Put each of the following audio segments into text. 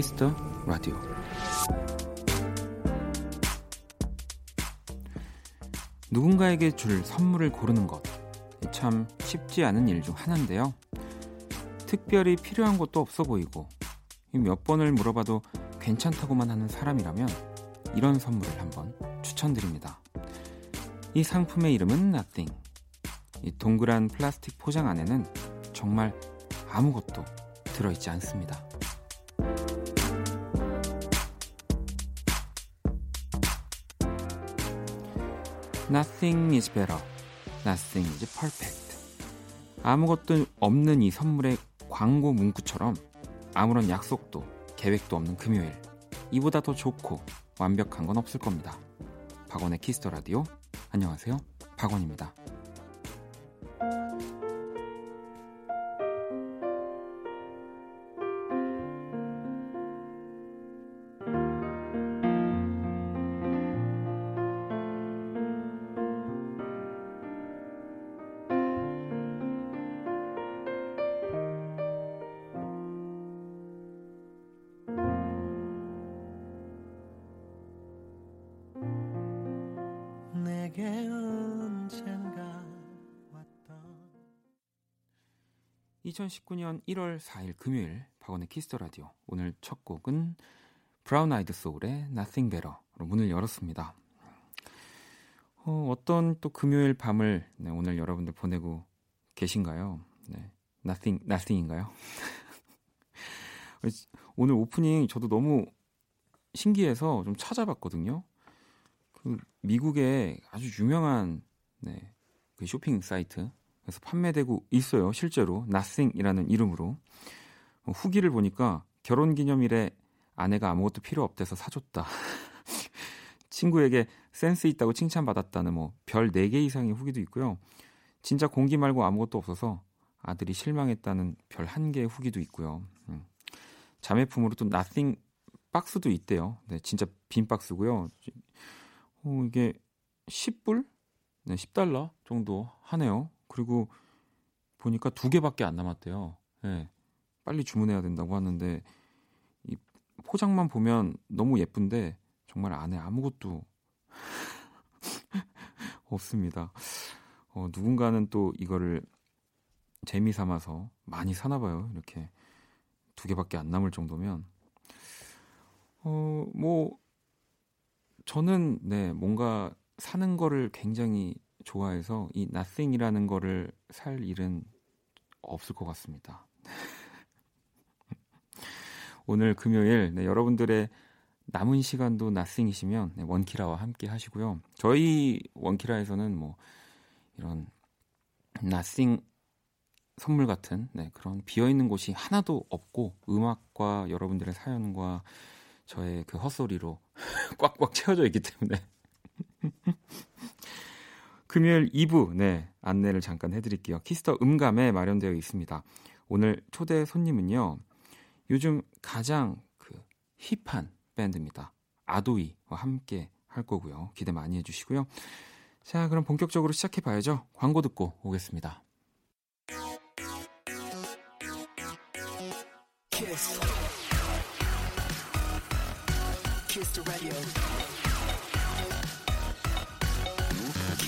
키스 더 라디오 누군가에게 줄 선물을 고르는 것 참 쉽지 않은 일 중 하나인데요. 특별히 필요한 것도 없어 보이고 몇 번을 물어봐도 괜찮다고만 하는 사람이라면 이런 선물을 한번 추천드립니다. 이 상품의 이름은 Nothing. 이 동그란 플라스틱 포장 안에는 정말 아무것도 들어있지 않습니다. Nothing is better. Nothing is perfect. 아무것도 없는 이 선물의 광고 문구처럼 아무런 약속도 계획도 없는 금요일. 이보다 더 좋고 완벽한 건 없을 겁니다. 박원의 키스 더 라디오. 안녕하세요. 박원입니다. 2019년 1월 4일 금요일 박원의 키스 더 라디오 오늘 첫 곡은 브라운 아이드 소울의 Nothing Better로 문을 열었습니다. 어, 어떤 또 금요일 밤을 네, 오늘 여러분들 보내고 계신가요? 네, Nothing Nothing인가요? 오늘 오프닝 저도 너무 신기해서 좀 찾아봤거든요. 그 미국의 아주 유명한 네, 그 쇼핑 사이트 그래서 판매되고 있어요. 실제로 Nothing이라는 이름으로 어, 후기를 보니까 결혼 기념일에 아내가 아무것도 필요 없대서 사줬다. 친구에게 센스 있다고 칭찬받았다는 뭐 별 4개 이상의 후기도 있고요. 진짜 공기 말고 아무것도 없어서 아들이 실망했다는 별 1개의 후기도 있고요. 음. 자매품으로 또 Nothing 박스도 있대요. 네, 진짜 빈 박스고요. 어, 이게 10불? 네, 10달러 정도 하네요. 그리고 보니까 두 개밖에 안 남았대요. 예. 빨리 주문해야 된다고 하는데 이 포장만 보면 너무 예쁜데 정말 안에 아무것도 없습니다. 어, 누군가는 또 이거를 재미 삼아서 많이 사나 봐요. 이렇게 두 개밖에 안 남을 정도면 어, 뭐 저는 네, 뭔가 사는 거를 굉장히 좋아해서 이 nothing이라는 거를 살 일은 없을 것 같습니다. 오늘 금요일 네, 여러분들의 남은 시간도 nothing이시면 네, 원키라와 함께 하시고요. 저희 원키라에서는 뭐 이런 nothing 선물 같은 네, 그런 비어 있는 곳이 하나도 없고 음악과 여러분들의 사연과 저의 그 헛소리로 꽉꽉 채워져 있기 때문에 금요일 2부 네, 안내를 잠깐 해드릴게요. 키스 더 음감에 마련되어 있습니다. 오늘 초대 손님은요. 요즘 가장 그 힙한 밴드입니다. 아도이와 함께 할 거고요. 기대 많이 해주시고요. 자, 그럼 본격적으로 시작해 봐야죠. 광고 듣고 오겠습니다. 키스. 키스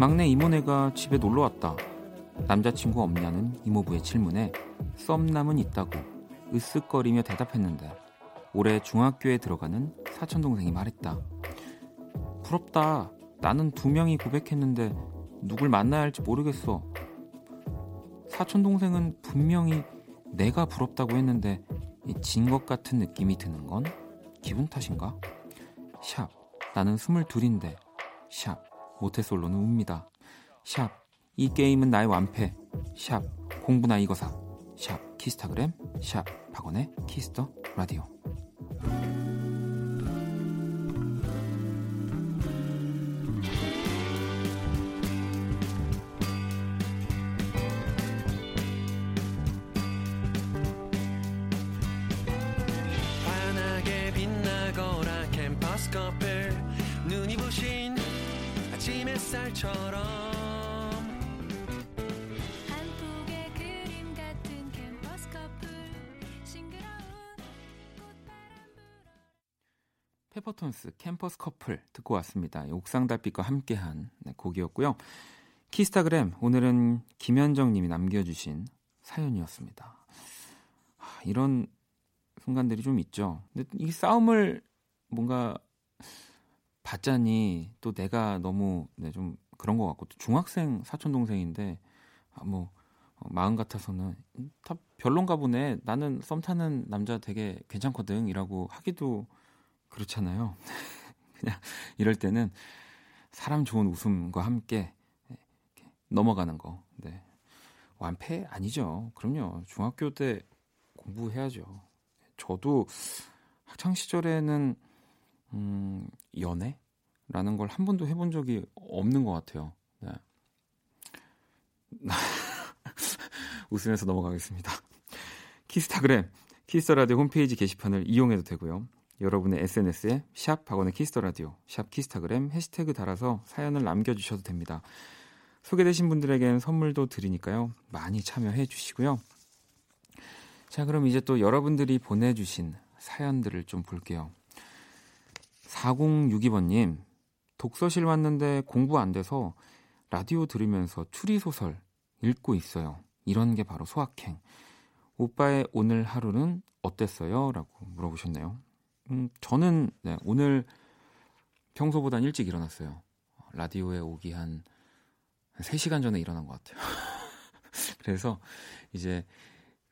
막내 이모네가 집에 놀러 왔다. 남자친구 없냐는 이모부의 질문에 썸남은 있다고 으쓱거리며 대답했는데 올해 중학교에 들어가는 사촌동생이 말했다. 부럽다. 나는 두 명이 고백했는데 누굴 만나야 할지 모르겠어. 사촌동생은 분명히 내가 부럽다고 했는데 진 것 같은 느낌이 드는 건 기분 탓인가? 샵. 나는 스물둘인데 샵. 모태솔로는 웁니다. 샵. 이 게임은 나의 완패. 샵. 공부나 이거사 샵. 키스타그램. 샵. 박원의 키스 더 라디오 페퍼톤스 캠퍼스 커플 듣고 왔습니다. 옥상 달빛과 함께한 네, 곡이었고요. 키스타그램 오늘은 김현정 님이 남겨주신 사연이었습니다. 하, 이런 순간들이 좀 있죠. 근데 이 싸움을 뭔가 받자니 또 내가 너무 네, 좀 그런 것 같고 또 중학생 사촌 동생인데 아, 뭐 어, 마음 같아서는 다 별론가 보네. 나는 썸 타는 남자 되게 괜찮거든이라고 하기도 그렇잖아요. 그냥 이럴 때는 사람 좋은 웃음과 함께 넘어가는 거. 네. 완패 아니죠. 그럼요. 중학교 때 공부해야죠. 저도 학창 시절에는 음, 연애라는 걸 한 번도 해본 적이 없는 것 같아요. 네. 웃으면서 넘어가겠습니다. 키스타그램, 키스 더 라디오 홈페이지 게시판을 이용해도 되고요. 여러분의 SNS에 샵 박원의 키스 더 라디오, 샵 키스타그램 해시태그 달아서 사연을 남겨주셔도 됩니다. 소개되신 분들에겐 선물도 드리니까요. 많이 참여해 주시고요. 자, 그럼 이제 또 여러분들이 보내주신 사연들을 좀 볼게요. 4062번님, 독서실 왔는데 공부 안 돼서 라디오 들으면서 추리소설 읽고 있어요. 이런 게 바로 소확행. 오빠의 오늘 하루는 어땠어요? 라고 물어보셨네요. 음, 저는 네, 오늘 평소보단 일찍 일어났어요. 라디오에 오기 한, 한 3시간 전에 일어난 것 같아요. 그래서 이제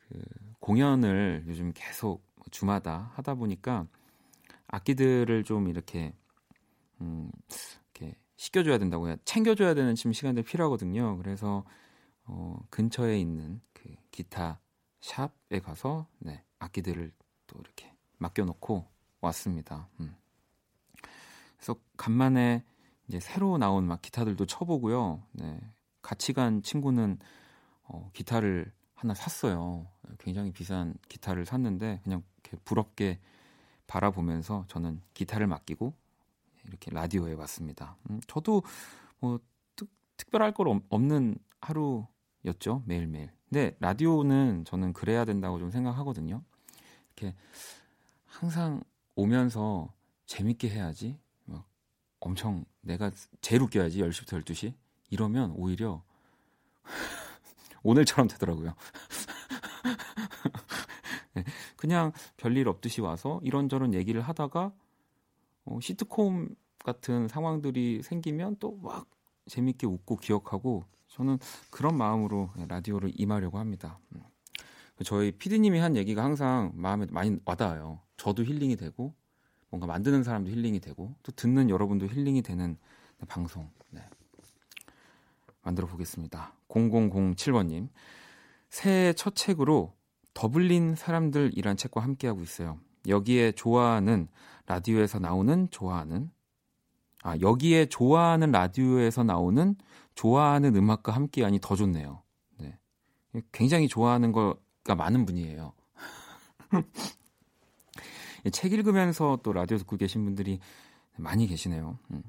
그 공연을 요즘 계속 주마다 하다 보니까 악기들을 좀 이렇게 음, 이렇게 씻겨줘야 된다고 요 챙겨줘야 되는 지금 시간들 필요하거든요. 그래서 어, 근처에 있는 그 기타 샵에 가서 네, 악기들을 또 이렇게 맡겨놓고 왔습니다. 음. 그래서 간만에 이제 새로 나온 막 기타들도 쳐보고요. 네, 같이 간 친구는 어, 기타를 하나 샀어요. 굉장히 비싼 기타를 샀는데 그냥 이렇게 부럽게 바라보면서 저는 기타를 맡기고 이렇게 라디오에 왔습니다. 음, 저도 뭐 특, 특별할 걸 없는 하루였죠 매일매일. 근데 라디오는 저는 그래야 된다고 좀 생각하거든요. 이렇게 항상 오면서 재밌게 해야지. 막 엄청 내가 제일 웃겨야지 10시부터 12시. 이러면 오히려 오늘처럼 되더라고요. 네, 그냥 별일 없듯이 와서 이런저런 얘기를 하다가 어, 시트콤 같은 상황들이 생기면 또 막 재밌게 웃고 기억하고 저는 그런 마음으로 라디오를 임하려고 합니다. 음. 저희 피디님이 한 얘기가 항상 마음에 많이 와닿아요. 저도 힐링이 되고 뭔가 만드는 사람도 힐링이 되고 또 듣는 여러분도 힐링이 되는 방송 네. 만들어 보겠습니다. 0007번님 새해 첫 책으로 더블린 사람들이란 책과 함께하고 있어요. 여기에 좋아하는 라디오에서 나오는 좋아하는 아 여기에 좋아하는 라디오에서 나오는 좋아하는 음악과 함께하니 더 좋네요. 네. 굉장히 좋아하는 거가 많은 분이에요. 책 읽으면서 또 라디오 듣고 계신 분들이 많이 계시네요. 음.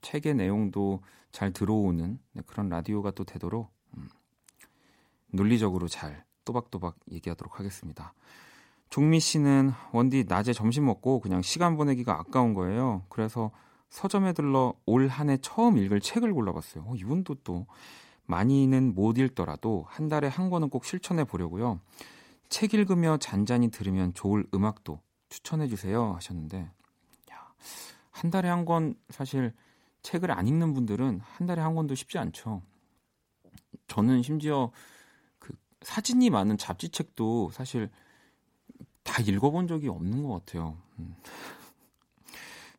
책의 내용도 잘 들어오는 네, 그런 라디오가 또 되도록 음. 논리적으로 잘 또박또박 얘기하도록 하겠습니다. 종미 씨는 원디 낮에 점심 먹고 그냥 시간 보내기가 아까운 거예요. 그래서 서점에 들러 올 한 해 처음 읽을 책을 골라봤어요. 어, 이분도 또 많이는 못 읽더라도 한 달에 한 권은 꼭 실천해 보려고요. 책 읽으며 잔잔히 들으면 좋을 음악도 추천해 주세요 하셨는데 야, 한 달에 한 권 사실 책을 안 읽는 분들은 한 달에 한 권도 쉽지 않죠. 저는 심지어 그 사진이 많은 잡지책도 사실 다 읽어본 적이 없는 것 같아요. 음.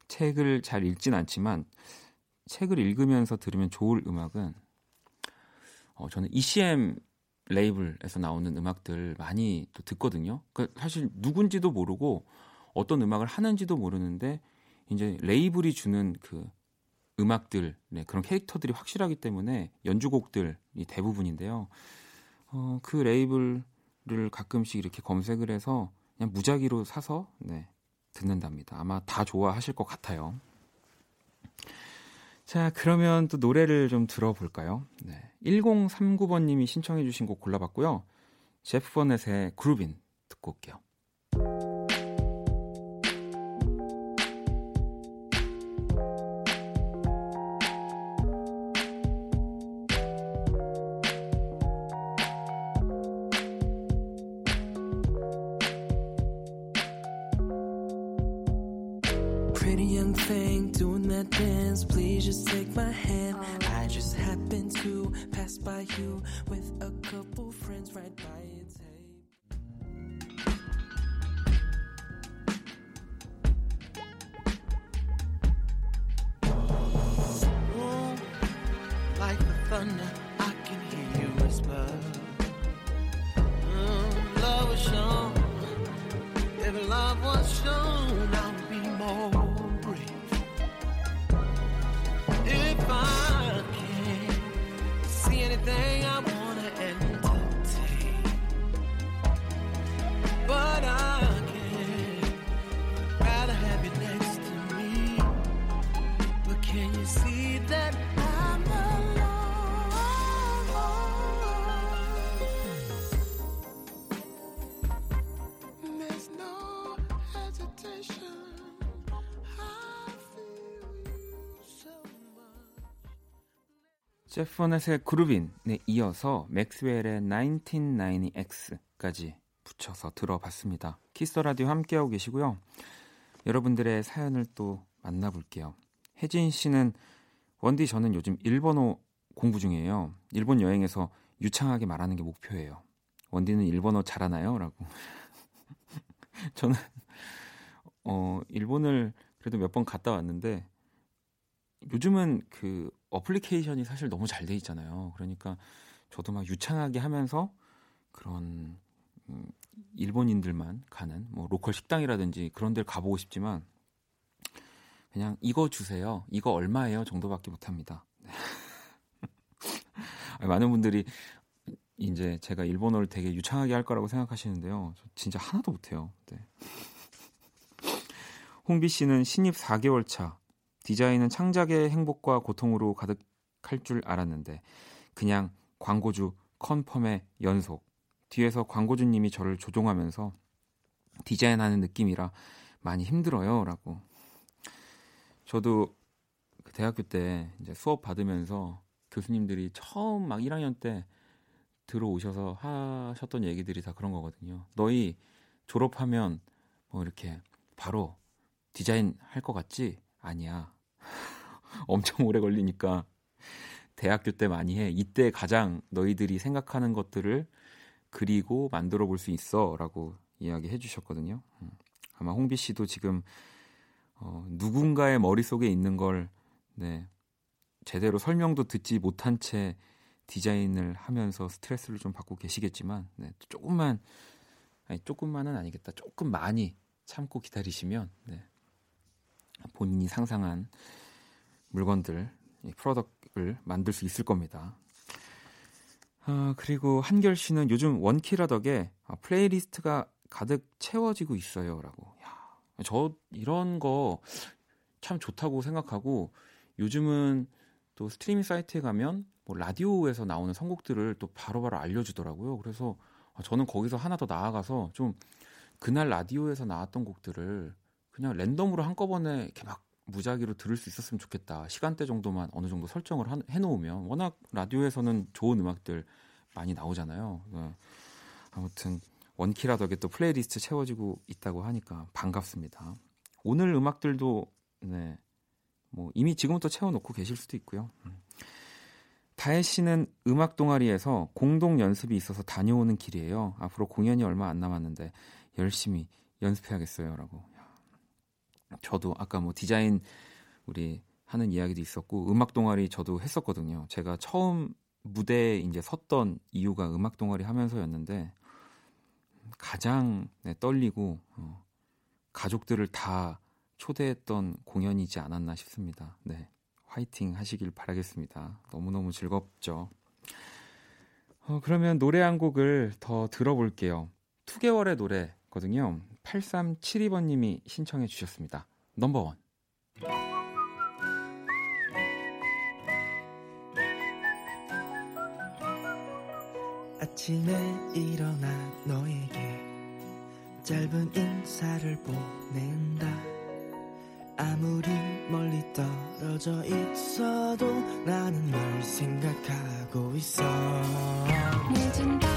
책을 잘 읽진 않지만 책을 읽으면서 들으면 좋을 음악은 어, 저는 ECM 레이블에서 나오는 음악들 많이 또 듣거든요. 그러니까 사실 누군지도 모르고 어떤 음악을 하는지도 모르는데 이제 레이블이 주는 그 음악들, 네, 그런 캐릭터들이 확실하기 때문에 연주곡들이 대부분인데요. 어, 그 레이블을 가끔씩 이렇게 검색을 해서 그냥 무작위로 사서 네, 듣는답니다. 아마 다 좋아하실 것 같아요. 자, 그러면 또 노래를 좀 들어볼까요? 네. 1039번님이 신청해주신 곡 골라봤고요. 제프 버넷의 그루빈 듣고 올게요. 제프 버넷의 Groovin'에 이어서 맥스웰의 1990X까지 붙여서 들어봤습니다. 키스 더 라디오 함께하고 계시고요. 여러분들의 사연을 또 만나볼게요. 혜진 씨는 원디 저는 요즘 일본어 공부 중이에요. 일본 여행에서 유창하게 말하는 게 목표예요. 원디는 일본어 잘하나요? 라고. 저는 어 일본을 그래도 몇 번 갔다 왔는데 요즘은 그 어플리케이션이 사실 너무 잘 돼 있잖아요. 그러니까 저도 막 유창하게 하면서 그런 음, 일본인들만 가는 뭐 로컬 식당이라든지 그런 데를 가보고 싶지만 그냥 이거 주세요. 이거 얼마예요? 정도밖에 못 합니다. 많은 분들이 이제 제가 일본어를 되게 유창하게 할 거라고 생각하시는데요. 저 진짜 하나도 못해요. 네. 홍비 씨는 신입 4개월 차 디자인은 창작의 행복과 고통으로 가득할 줄 알았는데 그냥 광고주 컨펌의 연속. 뒤에서 광고주님이 저를 조종하면서 디자인하는 느낌이라 많이 힘들어요라고. 저도 그 대학교 때 이제 수업 받으면서 교수님들이 처음 막 1학년 때 들어오셔서 하셨던 얘기들이 다 그런 거거든요. 너희 졸업하면 뭐 이렇게 바로 디자인 할 것 같지? 아니야. 엄청 오래 걸리니까 대학교 때 많이 해. 이때 가장 너희들이 생각하는 것들을 그리고 만들어 볼 수 있어. 라고 이야기해 주셨거든요. 음. 아마 홍비 씨도 지금 어, 누군가의 머릿속에 있는 걸 네, 제대로 설명도 듣지 못한 채 디자인을 하면서 스트레스를 좀 받고 계시겠지만 네, 조금만 아니 조금만은 아니겠다. 조금 많이 참고 기다리시면 네, 본인이 상상한 물건들, product를 만들 수 있을 겁니다. 아, 그리고 한결 씨는 요즘 원키라 덕에 아, playlist가 가득 채워지고 있어요라고. 야, 저 이런 거 참 좋다고 생각하고 요즘은 또 스트리밍 사이트에 가면 뭐 라디오에서 나오는 선곡들을 또 바로바로 알려주더라고요. 그래서 아, 저는 거기서 하나 더 나아가서 좀 그날 라디오에서 나왔던 곡들을 그냥 랜덤으로 한꺼번에 이렇게 막 무작위로 들을 수 있었으면 좋겠다. 시간대 정도만 어느 정도 설정을 해놓으면 워낙 라디오에서는 좋은 음악들 많이 나오잖아요. 네. 아무튼 원키라 덕에 또 플레이리스트 채워지고 있다고 하니까 반갑습니다. 오늘 음악들도 네. 뭐 이미 지금부터 채워놓고 계실 수도 있고요. 음. 다혜 씨는 음악 동아리에서 공동 연습이 있어서 다녀오는 길이에요. 앞으로 공연이 얼마 안 남았는데 열심히 연습해야겠어요라고. 저도 아까 뭐 디자인 우리 하는 이야기도 있었고 음악 동아리 저도 했었거든요. 제가 처음 무대에 이제 섰던 이유가 음악 동아리 하면서였는데 가장 네, 떨리고 어, 가족들을 다 초대했던 공연이지 않았나 싶습니다. 네. 화이팅 하시길 바라겠습니다. 너무너무 즐겁죠. 어, 그러면 노래 한 곡을 더 들어볼게요. 2개월의 노래거든요. 8372번님이 신청해 주셨습니다. 넘버원. 아침에 일어나 너에게 짧은 인사를 보낸다 아무리 멀리 떨어져 있어도 나는 널 생각하고 있어 늦은 밤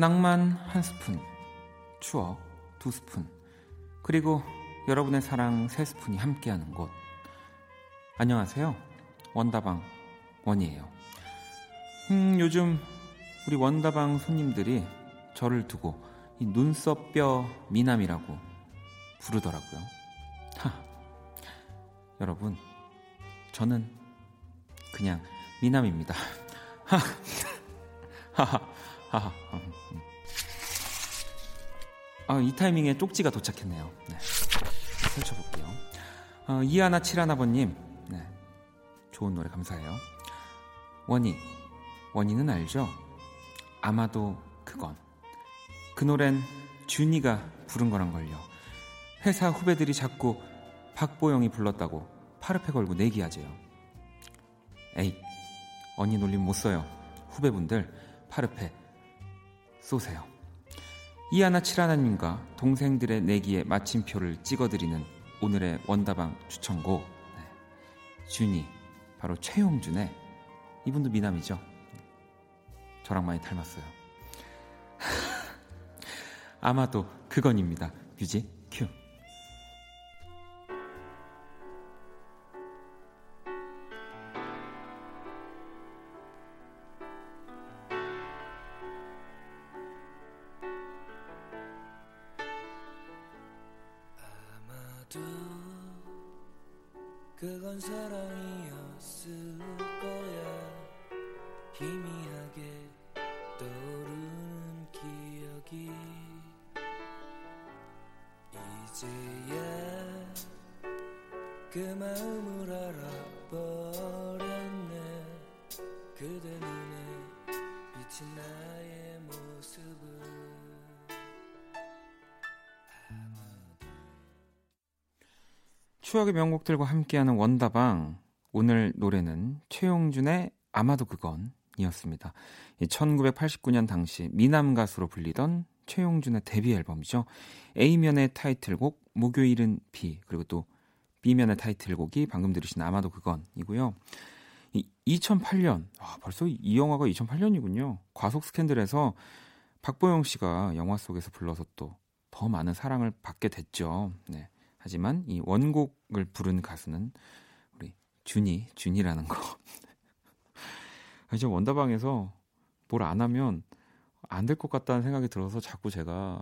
낭만 한 스푼, 추억 두 스푼, 그리고 여러분의 사랑 세 스푼이 함께하는 곳. 안녕하세요. 원다방 원이에요. 음, 요즘 우리 원다방 손님들이 저를 두고 이 눈썹 뼈 미남이라고 부르더라고요. 하. 여러분, 저는 그냥 미남입니다. 하. 하하. 하하. 아, 이 타이밍에 쪽지가 도착했네요. 네. 펼쳐볼게요. 어, 이하나 칠하나버님, 네. 좋은 노래 감사해요. 원희, 원희는 알죠? 아마도 그건. 그 노랜 준이가 부른 거란 걸요. 회사 후배들이 자꾸 박보영이 불렀다고 파르페 걸고 내기하재요. 에이, 언니 놀림 못 써요. 후배분들 파르페 쏘세요. 이하나 칠하나님과 동생들의 내기에 마침표를 찍어드리는 오늘의 원다방 추천곡 네. 준이 바로 최용준의 이분도 미남이죠. 저랑 많이 닮았어요. 아마도 그건입니다. 뮤직 큐. 명곡들과 함께하는 원다방 오늘 노래는 최용준의 아마도 그건 이었습니다. 1989년 당시 미남 가수로 불리던 최용준의 데뷔 앨범이죠. A면의 타이틀곡 목요일은 비 그리고 또 B면의 타이틀곡이 방금 들으신 아마도 그건이고요. 이 2008년 아, 벌써 이 영화가 2008년이군요. 과속 스캔들에서 박보영 씨가 영화 속에서 불러서 또 더 많은 사랑을 받게 됐죠. 네. 하지만 이 원곡을 부른 가수는 우리 준이, 준이라는 거. 이제 원다방에서 뭘 안 하면 안 될 것 같다는 생각이 들어서 자꾸 제가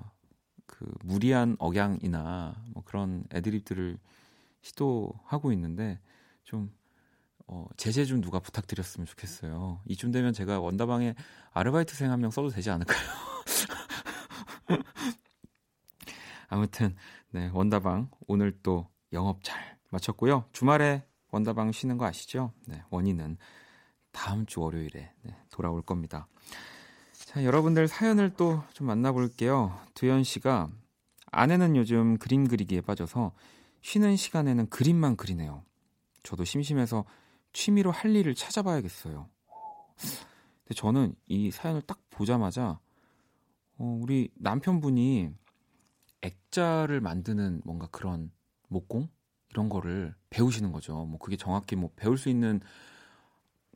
그 무리한 억양이나 뭐 그런 애드립들을 시도하고 있는데 좀 어, 제재 좀 누가 부탁드렸으면 좋겠어요. 이쯤 되면 제가 원다방에 아르바이트생 한 명 써도 되지 않을까요? 아무튼 네, 원다방 오늘 또 영업 잘 마쳤고요. 주말에 원다방 쉬는 거 아시죠? 네, 원인은 다음 주 월요일에 네, 돌아올 겁니다. 자, 여러분들 사연을 또 좀 만나볼게요. 두현 씨가 아내는 요즘 그림 그리기에 빠져서 쉬는 시간에는 그림만 그리네요. 저도 심심해서 취미로 할 일을 찾아봐야겠어요. 근데 저는 이 사연을 딱 보자마자 어, 우리 남편분이 액자를 만드는 뭔가 그런 목공 이런 거를 배우시는 거죠. 뭐 그게 정확히 뭐 배울 수 있는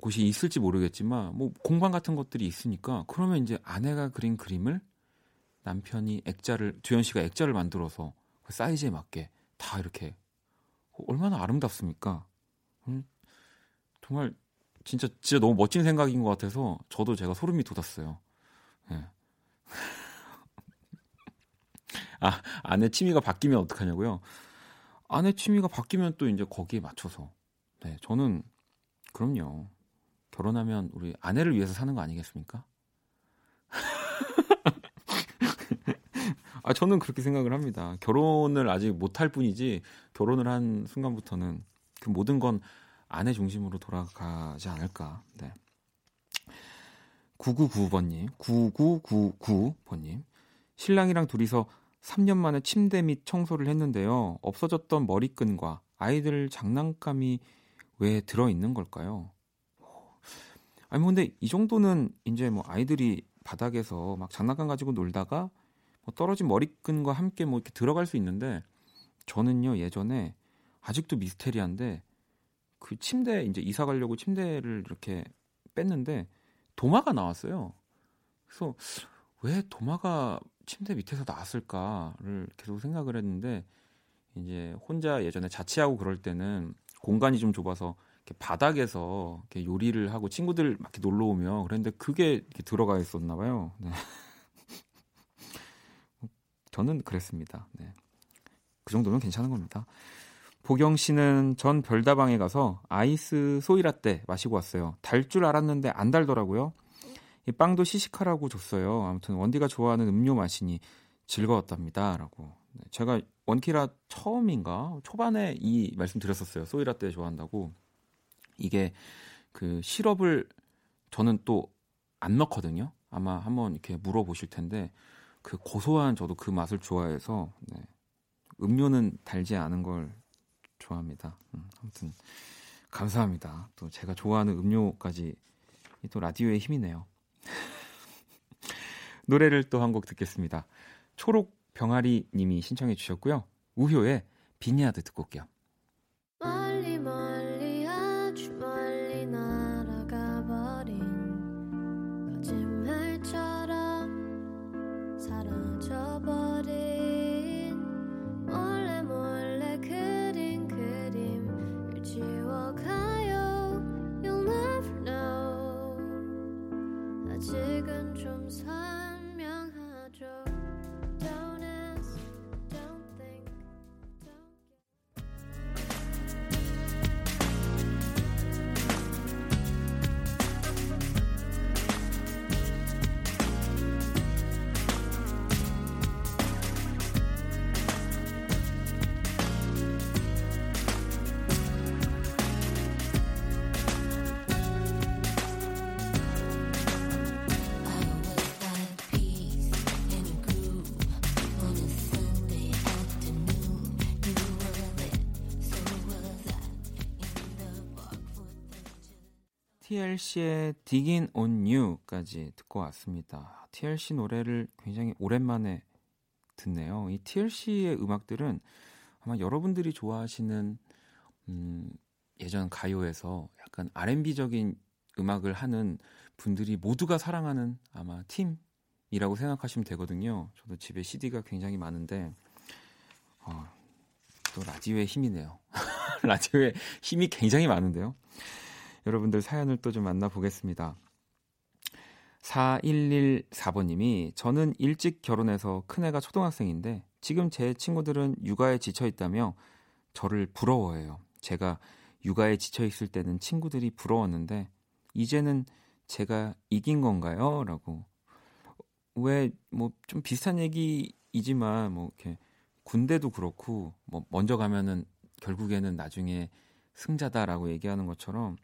곳이 있을지 모르겠지만 뭐 공방 같은 것들이 있으니까 그러면 이제 아내가 그린 그림을 남편이 액자를 두현 씨가 액자를 만들어서 그 사이즈에 맞게 다 이렇게 얼마나 아름답습니까? 음, 정말 진짜 진짜 너무 멋진 생각인 것 같아서 저도 제가 소름이 돋았어요. 예. 아 아내 취미가 바뀌면 어떡하냐고요? 아내 취미가 바뀌면 또 이제 거기에 맞춰서 네 저는 그럼요 결혼하면 우리 아내를 위해서 사는 거 아니겠습니까? 아 저는 그렇게 생각을 합니다. 결혼을 아직 못할 뿐이지 결혼을 한 순간부터는 그 모든 건 아내 중심으로 돌아가지 않을까. 네. 9999번님, 9999번님. 신랑이랑 둘이서 3년 만에 침대 및 청소를 했는데요. 없어졌던 머리끈과 아이들 장난감이 왜 들어있는 걸까요? 아니, 뭐 근데 이 정도는 이제 뭐 아이들이 바닥에서 막 장난감 가지고 놀다가 뭐 떨어진 머리끈과 함께 뭐 이렇게 들어갈 수 있는데 저는요 예전에 아직도 미스테리한데 그 침대 이제 이사 가려고 침대를 이렇게 뺐는데 도마가 나왔어요. 그래서 왜 도마가 침대 밑에서 나왔을까를 계속 생각을 했는데 이제 혼자 예전에 자취하고 그럴 때는 공간이 좀 좁아서 이렇게 바닥에서 이렇게 요리를 하고 친구들 막 이렇게 놀러 오면 그랬는데 그게 이렇게 들어가 있었나 봐요. 네. 저는 그랬습니다. 네. 그 정도면 괜찮은 겁니다. 보경 씨는 전 별다방에 가서 아이스 소이라떼 마시고 왔어요. 달 줄 알았는데 안 달더라고요. 이 빵도 시식하라고 줬어요. 아무튼 원디가 좋아하는 음료 마시니 즐거웠답니다라고. 네, 제가 원키라 처음인가 초반에 이 말씀 드렸었어요. 소이라떼 좋아한다고. 이게 그 시럽을 저는 또 안 넣거든요. 아마 한번 이렇게 물어보실 텐데 그 고소한 저도 그 맛을 좋아해서 네. 음료는 달지 않은 걸 좋아합니다. 음, 아무튼 감사합니다. 또 제가 좋아하는 음료까지 또 라디오의 힘이네요. 노래를 또 한 곡 듣겠습니다. 초록 병아리 님이 신청해 주셨고요. 우효의 비니아드 듣고 올게요. TLC의 Digging on You까지 듣고 왔습니다. TLC 노래를 굉장히 오랜만에 듣네요. 이 TLC의 음악들은 아마 여러분들이 좋아하시는 음, 예전 가요에서 약간 R&B적인 음악을 하는 분들이 모두가 사랑하는 아마 팀이라고 생각하시면 되거든요. 저도 집에 CD가 굉장히 많은데 어, 또 라디오의 힘이네요. 라디오의 힘이 굉장히 많은데요. 여러분들 사연을 또 좀 만나보겠습니다. 4114번님이 저는 일찍 결혼해서 큰애가 초등학생인데 지금 제 친구들은 육아에 지쳐 있다며 저를 부러워해요. 제가 육아에 지쳐 있을 때는 친구들이 부러웠는데 이제는 제가 이긴 건가요? 라고 왜 뭐 좀 비슷한 얘기이지만 뭐 이렇게 군대도 그렇고 뭐 먼저 가면은 결국에는 나중에 승자다라고 얘기하는 것처럼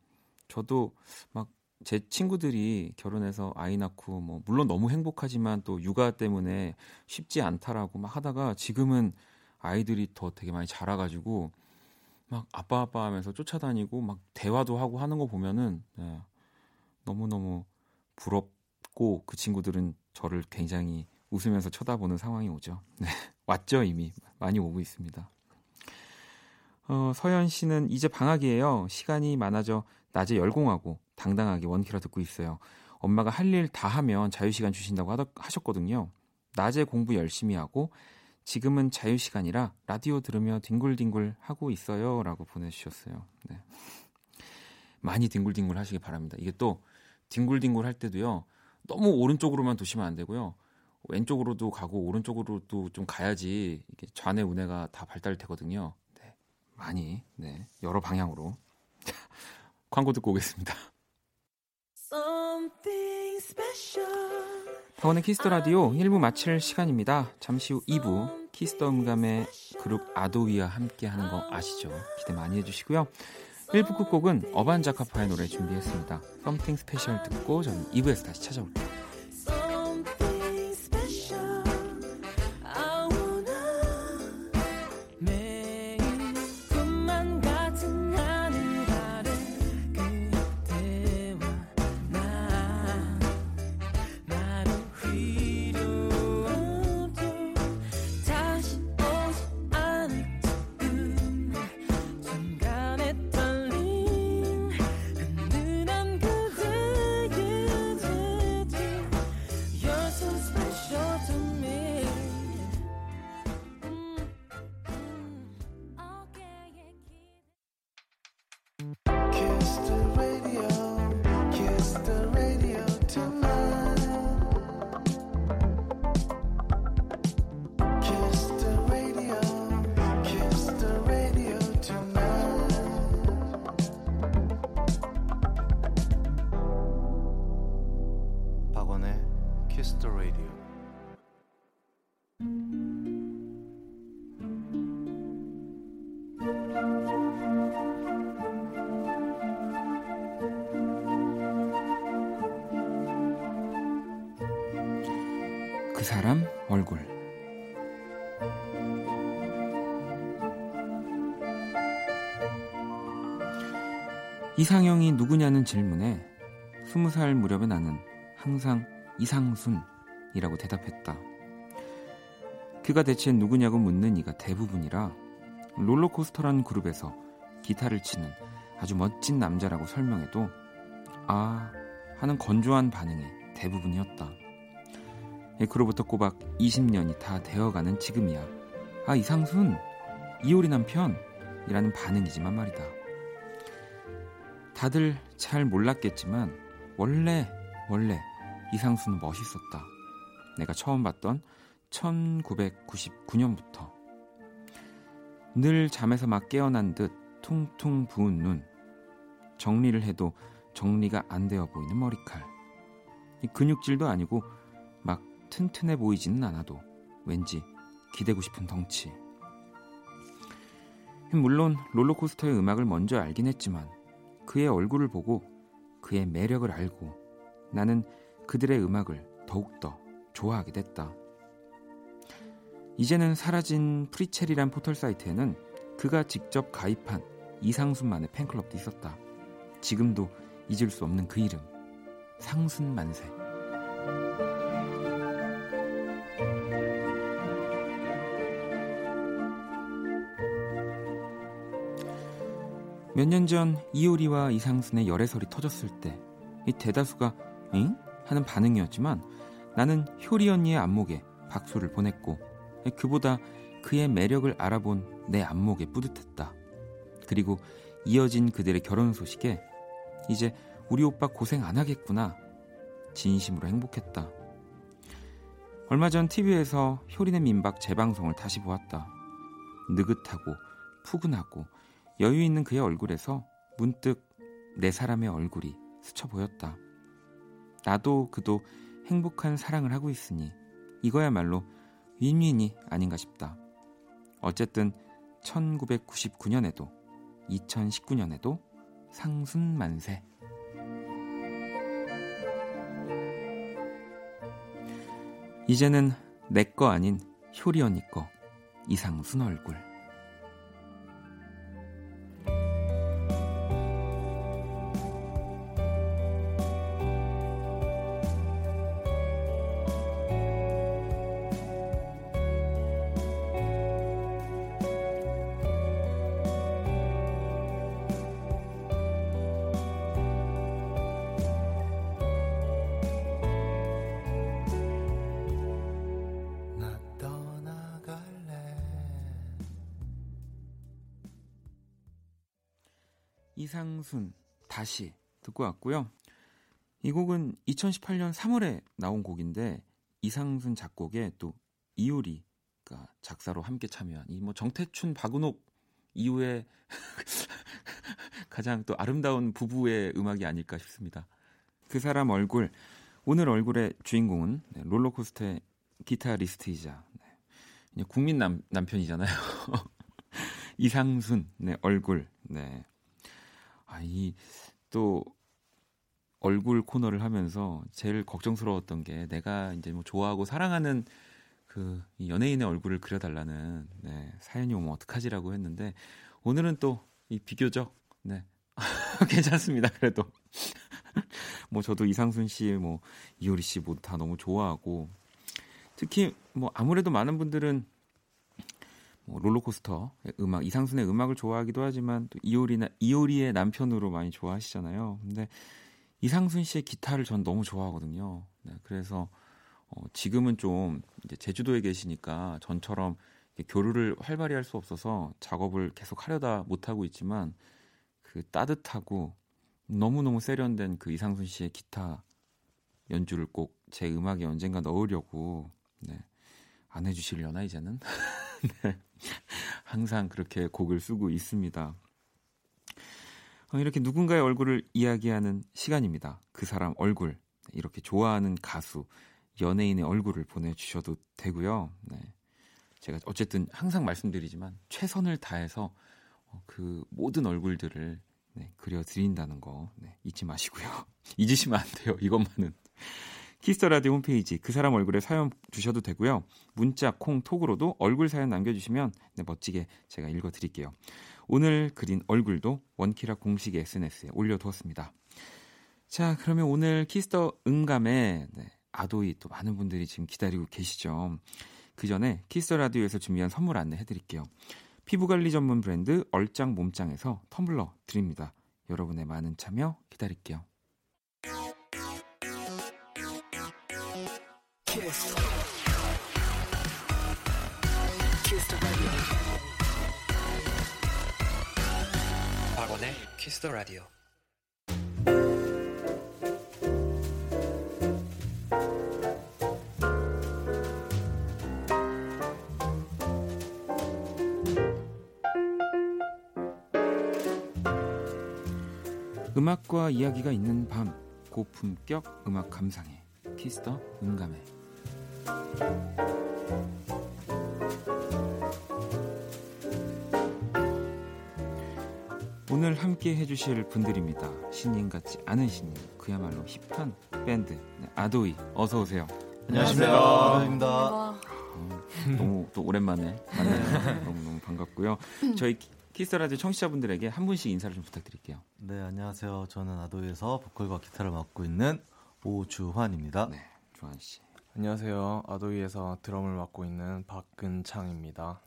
저도 막 제 친구들이 결혼해서 아이 낳고 뭐 물론 너무 행복하지만 또 육아 때문에 쉽지 않다라고 막 하다가 지금은 아이들이 더 되게 많이 자라가지고 막 아빠 아빠 하면서 쫓아다니고 막 대화도 하고 하는 거 보면은 네, 너무 너무 부럽고 그 친구들은 저를 굉장히 웃으면서 쳐다보는 상황이 오죠. 네, 왔죠 이미 많이 오고 있습니다. 어, 서현 씨는 이제 방학이에요. 시간이 많아져 낮에 열공하고 당당하게 원키라 듣고 있어요. 엄마가 할 일 다 하면 자유시간 주신다고 하더, 하셨거든요. 낮에 공부 열심히 하고 지금은 자유시간이라 라디오 들으며 뒹굴뒹굴 하고 있어요. 라고 보내주셨어요. 네. 많이 뒹굴뒹굴 하시기 바랍니다. 이게 또 뒹굴뒹굴 할 때도요. 너무 오른쪽으로만 두시면 안 되고요. 왼쪽으로도 가고 오른쪽으로도 좀 가야지 이게 좌뇌 우뇌가 다 발달되거든요. 네. 많이 네. 여러 방향으로 광고 듣고 오겠습니다. 박원의 키스 더 라디오 1부 마칠 시간입니다. 잠시 후 2부 키스 더 음감의 그룹 아도이와 함께 하는 거 아시죠? 기대 많이 해주시고요. 1부 끝곡은 어반자카파의 노래 준비했습니다. Something Special 듣고 저는 2부에서 다시 찾아올게요. 이상형이 누구냐는 질문에 스무 살 무렵에 나는 항상 이상순이라고 대답했다. 그가 대체 누구냐고 묻는 이가 대부분이라 롤러코스터란 그룹에서 기타를 치는 아주 멋진 남자라고 설명해도 아 하는 건조한 반응이 대부분이었다. 예, 그로부터 꼬박 20년이 다 되어가는 지금이야. 아, 이상순, 이효리 남편이라는 반응이지만 말이다. 다들 잘 몰랐겠지만, 원래, 원래 이상순은 멋있었다. 내가 처음 봤던 1999년부터. 늘 잠에서 막 깨어난 듯 퉁퉁 부은 눈. 정리를 해도 정리가 안 되어 보이는 머리칼. 이 근육질도 아니고 막 튼튼해 보이지는 않아도 왠지 기대고 싶은 덩치. 물론 롤러코스터의 음악을 먼저 알긴 했지만 그의 얼굴을 보고 그의 매력을 알고 나는 그들의 음악을 더욱더 좋아하게 됐다. 이제는 사라진 프리첼이란 포털 사이트에는 그가 직접 가입한 이상순만의 팬클럽도 있었다. 지금도 잊을 수 없는 그 이름 상순만세. 몇 년 전 이효리와 이상순의 열애설이 터졌을 때 이 대다수가 응? 하는 반응이었지만 나는 효리 언니의 안목에 박수를 보냈고 그보다 그의 매력을 알아본 내 안목에 뿌듯했다. 그리고 이어진 그들의 결혼 소식에 이제 우리 오빠 고생 안 하겠구나 진심으로 행복했다. 얼마 전 TV에서 효리네 민박 재방송을 다시 보았다. 느긋하고 푸근하고 여유 있는 그의 얼굴에서 문득 내 사람의 얼굴이 스쳐 보였다. 나도 그도 행복한 사랑을 하고 있으니 이거야말로 윈윈이 아닌가 싶다. 어쨌든 1999년에도 2019년에도 상순 만세. 이제는 내 거 아닌 효리 언니 거 이상순 얼굴. 2018년 3월에 나온 곡인데 이상순 작곡에 또 이효리가 작사로 함께 참여한 이 뭐 정태춘 박은옥 이후에 가장 또 아름다운 부부의 음악이 아닐까 싶습니다. 그 사람 얼굴 오늘 얼굴의 주인공은 네, 롤러코스터의 기타리스트이자 네, 국민 남, 남편이잖아요. 이상순 네, 얼굴 네. 아, 이또 얼굴 코너를 하면서 제일 걱정스러웠던 게 내가 이제 뭐 좋아하고 사랑하는 그이 연예인의 얼굴을 그려달라는 네, 사연이 오면 어떡하지라고 했는데 오늘은 또 이 비교적 네 괜찮습니다. 그래도 뭐 저도 이상순 씨, 뭐 이효리 씨뭐다 너무 좋아하고 특히 뭐 아무래도 많은 분들은 뭐 롤러코스터 음악 이상순의 음악을 좋아하기도 하지만 또 이효리나 이효리의 남편으로 많이 좋아하시잖아요. 근데 이상순 씨의 기타를 전 너무 좋아하거든요. 네, 그래서 어, 지금은 좀 이제 제주도에 계시니까 전처럼 교류를 활발히 할 수 없어서 작업을 계속 하려다 못 하고 있지만 그 따뜻하고 너무 너무 세련된 그 이상순 씨의 기타 연주를 꼭 제 음악에 언젠가 넣으려고 네. 안 해주시려나 이제는 네. 항상 그렇게 곡을 쓰고 있습니다. 어, 이렇게 누군가의 얼굴을 이야기하는 시간입니다. 그 사람 얼굴 이렇게 좋아하는 가수 연예인의 얼굴을 보내주셔도 되고요. 네. 제가 어쨌든 항상 말씀드리지만 최선을 다해서 어, 그 모든 얼굴들을 네, 그려드린다는 거 네, 잊지 마시고요. 잊으시면 안 돼요. 이것만은. 키스 더 라디오 홈페이지 그 사람 얼굴에 사연 주셔도 되고요. 문자, 콩, 톡으로도 얼굴 사연 남겨주시면 네, 멋지게 제가 읽어드릴게요. 오늘 그린 얼굴도 원키라 공식 SNS에 올려두었습니다. 자, 그러면 오늘 키스 더 음감에 네, 아도이 또 많은 분들이 지금 기다리고 계시죠. 그 전에 키스 더 라디오에서 준비한 선물 안내 해 드릴게요. 피부관리 전문 브랜드 얼짱 몸짱에서 텀블러 드립니다. 여러분의 많은 참여 기다릴게요. Kiss. 박원의 키스 더 라디오. 음악과 이야기가 있는 밤 고품격 음악 감상회 키스 더 음감회 오늘 함께 해주실 분들입니다. 신인 같지 않은 신인, 그야말로 hip한 밴드 네, 아도이 어서 오세요. 안녕하십니까. 너무 또 오랜만에. 너무 너무 반갑고요. 저희 키스 라디오 청취자분들에게 한 분씩 인사를 좀 부탁드릴게요. 네, 안녕하세요. 저는 아도이에서 보컬과 기타를 맡고 있는 오주환입니다. 네, 주환 씨. 안녕하세요. 아도이에서 드럼을 맡고 있는 박근창입니다.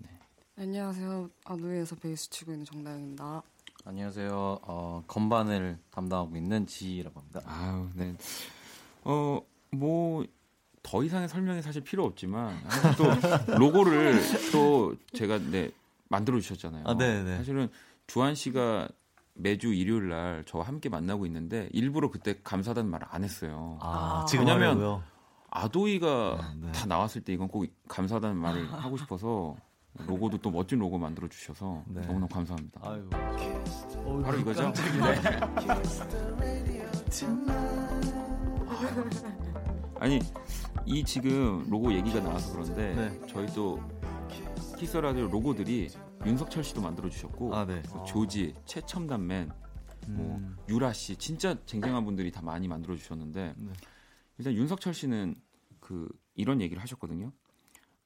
안녕하세요. 아도이에서 베이스 치고 있는 정다영입니다. 안녕하세요. 어, 건반을 담당하고 있는 지라고 합니다. 아유, 네. 어, 뭐, 더 이상의 설명이 사실 필요 없지만, 또, 로고를 또 제가, 네, 만들어 주셨잖아요. 아, 네네. 사실은 주한 씨가 매주 일요일 날 저와 함께 만나고 있는데, 일부러 그때 감사하다는 말을 안 했어요. 아, 아. 지금 왜냐면- 하려고요? 아도이가 네, 네. 다 나왔을 때 이건 꼭 감사하다는 말을 하고 싶어서, 로고도 또 멋진 로고 만들어 주셔서 네. 너무너무 감사합니다. 아유. 바로 이거죠? 아니 이 지금 로고 얘기가 나와서 그런데 네. 저희 또 키스 라디오 로고들이 윤석철 씨도 만들어 주셨고 아, 네. 뭐 조지, 최첨단맨, 뭐 음, 유라 씨 진짜 쟁쟁한 분들이 다 많이 만들어 주셨는데 네. 일단 윤석철 씨는 그 이런 얘기를 하셨거든요.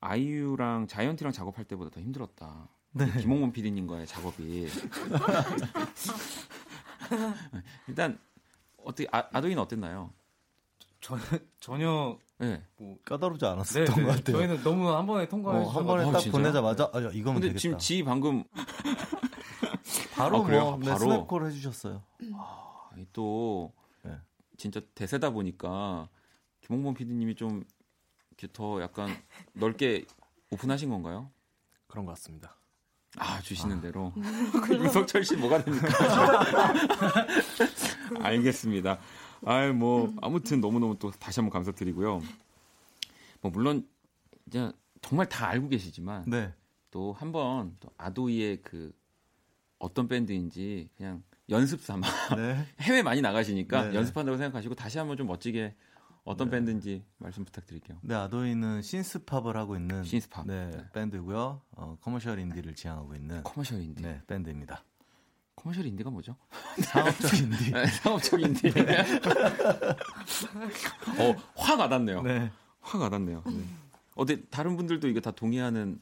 아이유랑 자이언티랑 작업할 때보다 더 힘들었다. 네. 김홍범 PD님과의 작업이 일단 어떻게 아, 아도이는 어땠나요? 저는 전혀 네. 까다롭지 네, 않았었던 네. 것 같아요. 저희는 너무 한 번에 통과해 어, 한 번에 아, 딱 진짜요? 보내자마자 아, 야, 이거면 근데 되겠다. 지금 지 방금 바로 아? 뭐 네, 바로? 스냅콜 해주셨어요. 아니, 또 네. 진짜 대세다 보니까 김홍범 PD님이 좀 이렇게 더 약간 넓게 오픈하신 건가요? 그런 것 같습니다. 아 주시는 대로 그 유석철 씨 뭐가 됩니까? 알겠습니다. 아이 뭐 아무튼 너무 너무 또 다시 한번 감사드리고요. 뭐 물론 이제 정말 다 알고 계시지만 네. 또 한번 또 아도이의 그 어떤 밴드인지 그냥 연습 삼아 네. 해외 많이 나가시니까 네. 연습한다고 생각하시고 다시 한번 좀 멋지게 어떤 네. 밴드인지 말씀 부탁드릴게요. 네, 아도이는 synthpop을 하고 있는 신스팝. 네, 네. 밴드고요. 어, commercial indie를 지향하고 있는 commercial indie. 네, 밴드입니다. commercial indie가 뭐죠? 상업적 인디. 네, 상업적 인디. 어, 확 와닿네요. 네. 확 와닿네요. 네. 어때 다른 분들도 이거 다 동의하는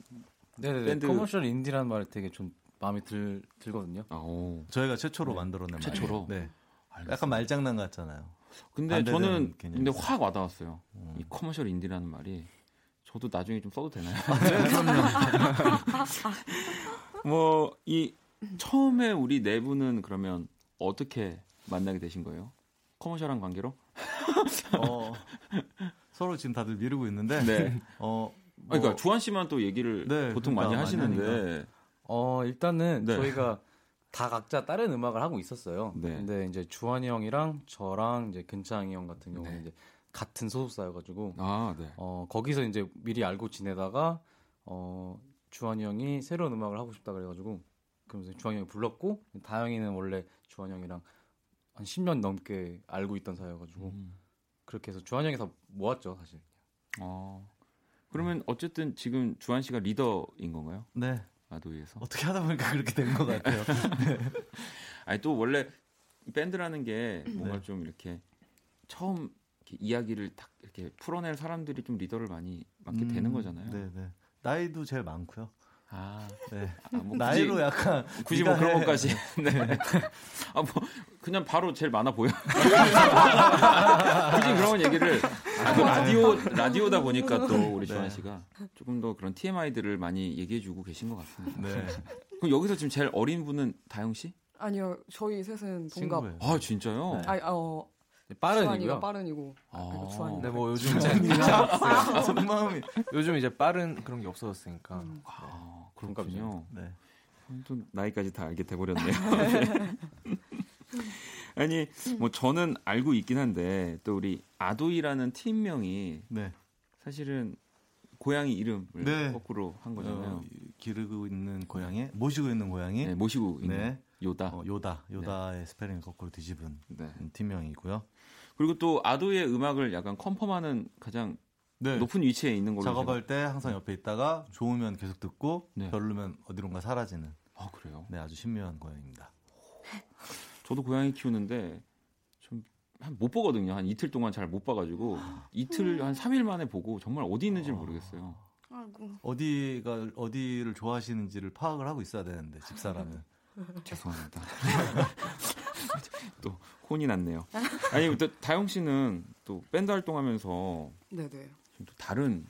네네. 밴드- commercial indie라는 말이 되게 좀 마음에 들 들거든요. 아, 오. 저희가 최초로 만들어낸 최초로? 말이에요. 네. 알겠습니다. 약간 말장난 같잖아요. 근데 저는 개념이 근데 확 와닿았어요. 음. 이 commercial indie라는 말이 저도 나중에 좀 써도 되나요? 뭐 이 처음에 우리 네 분은 그러면 어떻게 만나게 되신 거예요? 커머셜한 관계로? 어, 서로 지금 다들 미루고 있는데 네. 어, 그러니까 뭐- 주한 씨만 또 얘기를 네, 보통 그러니까 많이 많이 하시는데 어 일단은 네. 저희가 다 각자 다른 음악을 하고 있었어요. 네. 근데 이제 주환이 형이랑 저랑 이제 근창이 형 같은 경우는 네. 이제 같은 소속사여가지고 아, 네. 어 거기서 이제 미리 알고 지내다가 어 주환이 형이 새로운 음악을 하고 싶다 그래가지고 그러면서 주환이 형이 불렀고 다영이는 원래 주환이 형이랑 한 10년 넘게 알고 있던 사이여가지고 음. 그렇게 해서 주환이 형이 다 모았죠 사실. 어. 그러면 어쨌든 지금 주한 씨가 리더인 건가요? 네. 아도이에서. 어떻게 하다 보니까 그렇게 된 것 같아요. 아니 또 원래 밴드라는 게 뭔가 네. 좀 이렇게 처음 이렇게 이야기를 딱 이렇게 풀어낼 사람들이 좀 리더를 많이 맡게 되는 음, 거잖아요. 네, 네. 나이도 제일 많고요. 아, 네. 아, 뭐 나이로 굳이, 약간 굳이 뭐 그런 해. 것까지. 네. 아, 뭐 그냥 바로 제일 많아 보여. 굳이 그런 얘기를 아, 그 라디오 라디오다 보니까 또 우리 네. 주한 씨가 조금 더 그런 TMI들을 많이 얘기해주고 계신 것 같습니다. 네. 그럼 여기서 지금 제일 어린 분은 다영 씨? 아니요, 저희 셋은 동갑. 친구예요. 아 진짜요? 네. 아니, 어, 주환이가 빠른이고요. 빠른이고. 아. 주환이가. 네, 뭐 요즘 이제 속마음이. 요즘 이제 빠른 그런 게 없어졌으니까. 음. 아, 그렇군요. 네. 또 나이까지 다 알게 돼버렸네요. 네. 아니 뭐 저는 알고 있긴 한데 또 우리 아도이라는 팀명이 네. 사실은 고양이 이름을 네. 거꾸로 한 거잖아요. 어, 기르고 있는 고양이, 모시고 있는 고양이, 네, 모시고 있는 네. 요다. 어, 요다, 요다의 스페링을 거꾸로 뒤집은 네. 팀명이고요. 그리고 또 아도이의 음악을 약간 컨펌하는 가장 네. 높은 위치에 있는 걸로 작업할 때 항상 옆에 있다가 좋으면 계속 듣고 네. 별로면 어디론가 사라지는 아 그래요? 네 아주 신묘한 고양이입니다. 저도 고양이 키우는데 좀 한 못 보거든요. 한 이틀 동안 잘 못 봐가지고 이틀 한 3일 만에 보고 정말 어디 있는지 를 모르겠어요. 아이고. 어디가 어디를 좋아하시는지를 파악을 하고 있어야 되는데 집사람은 죄송합니다. 또 혼이 났네요. 아니 또 다영 씨는 또 밴드 활동하면서 네네. 또 다른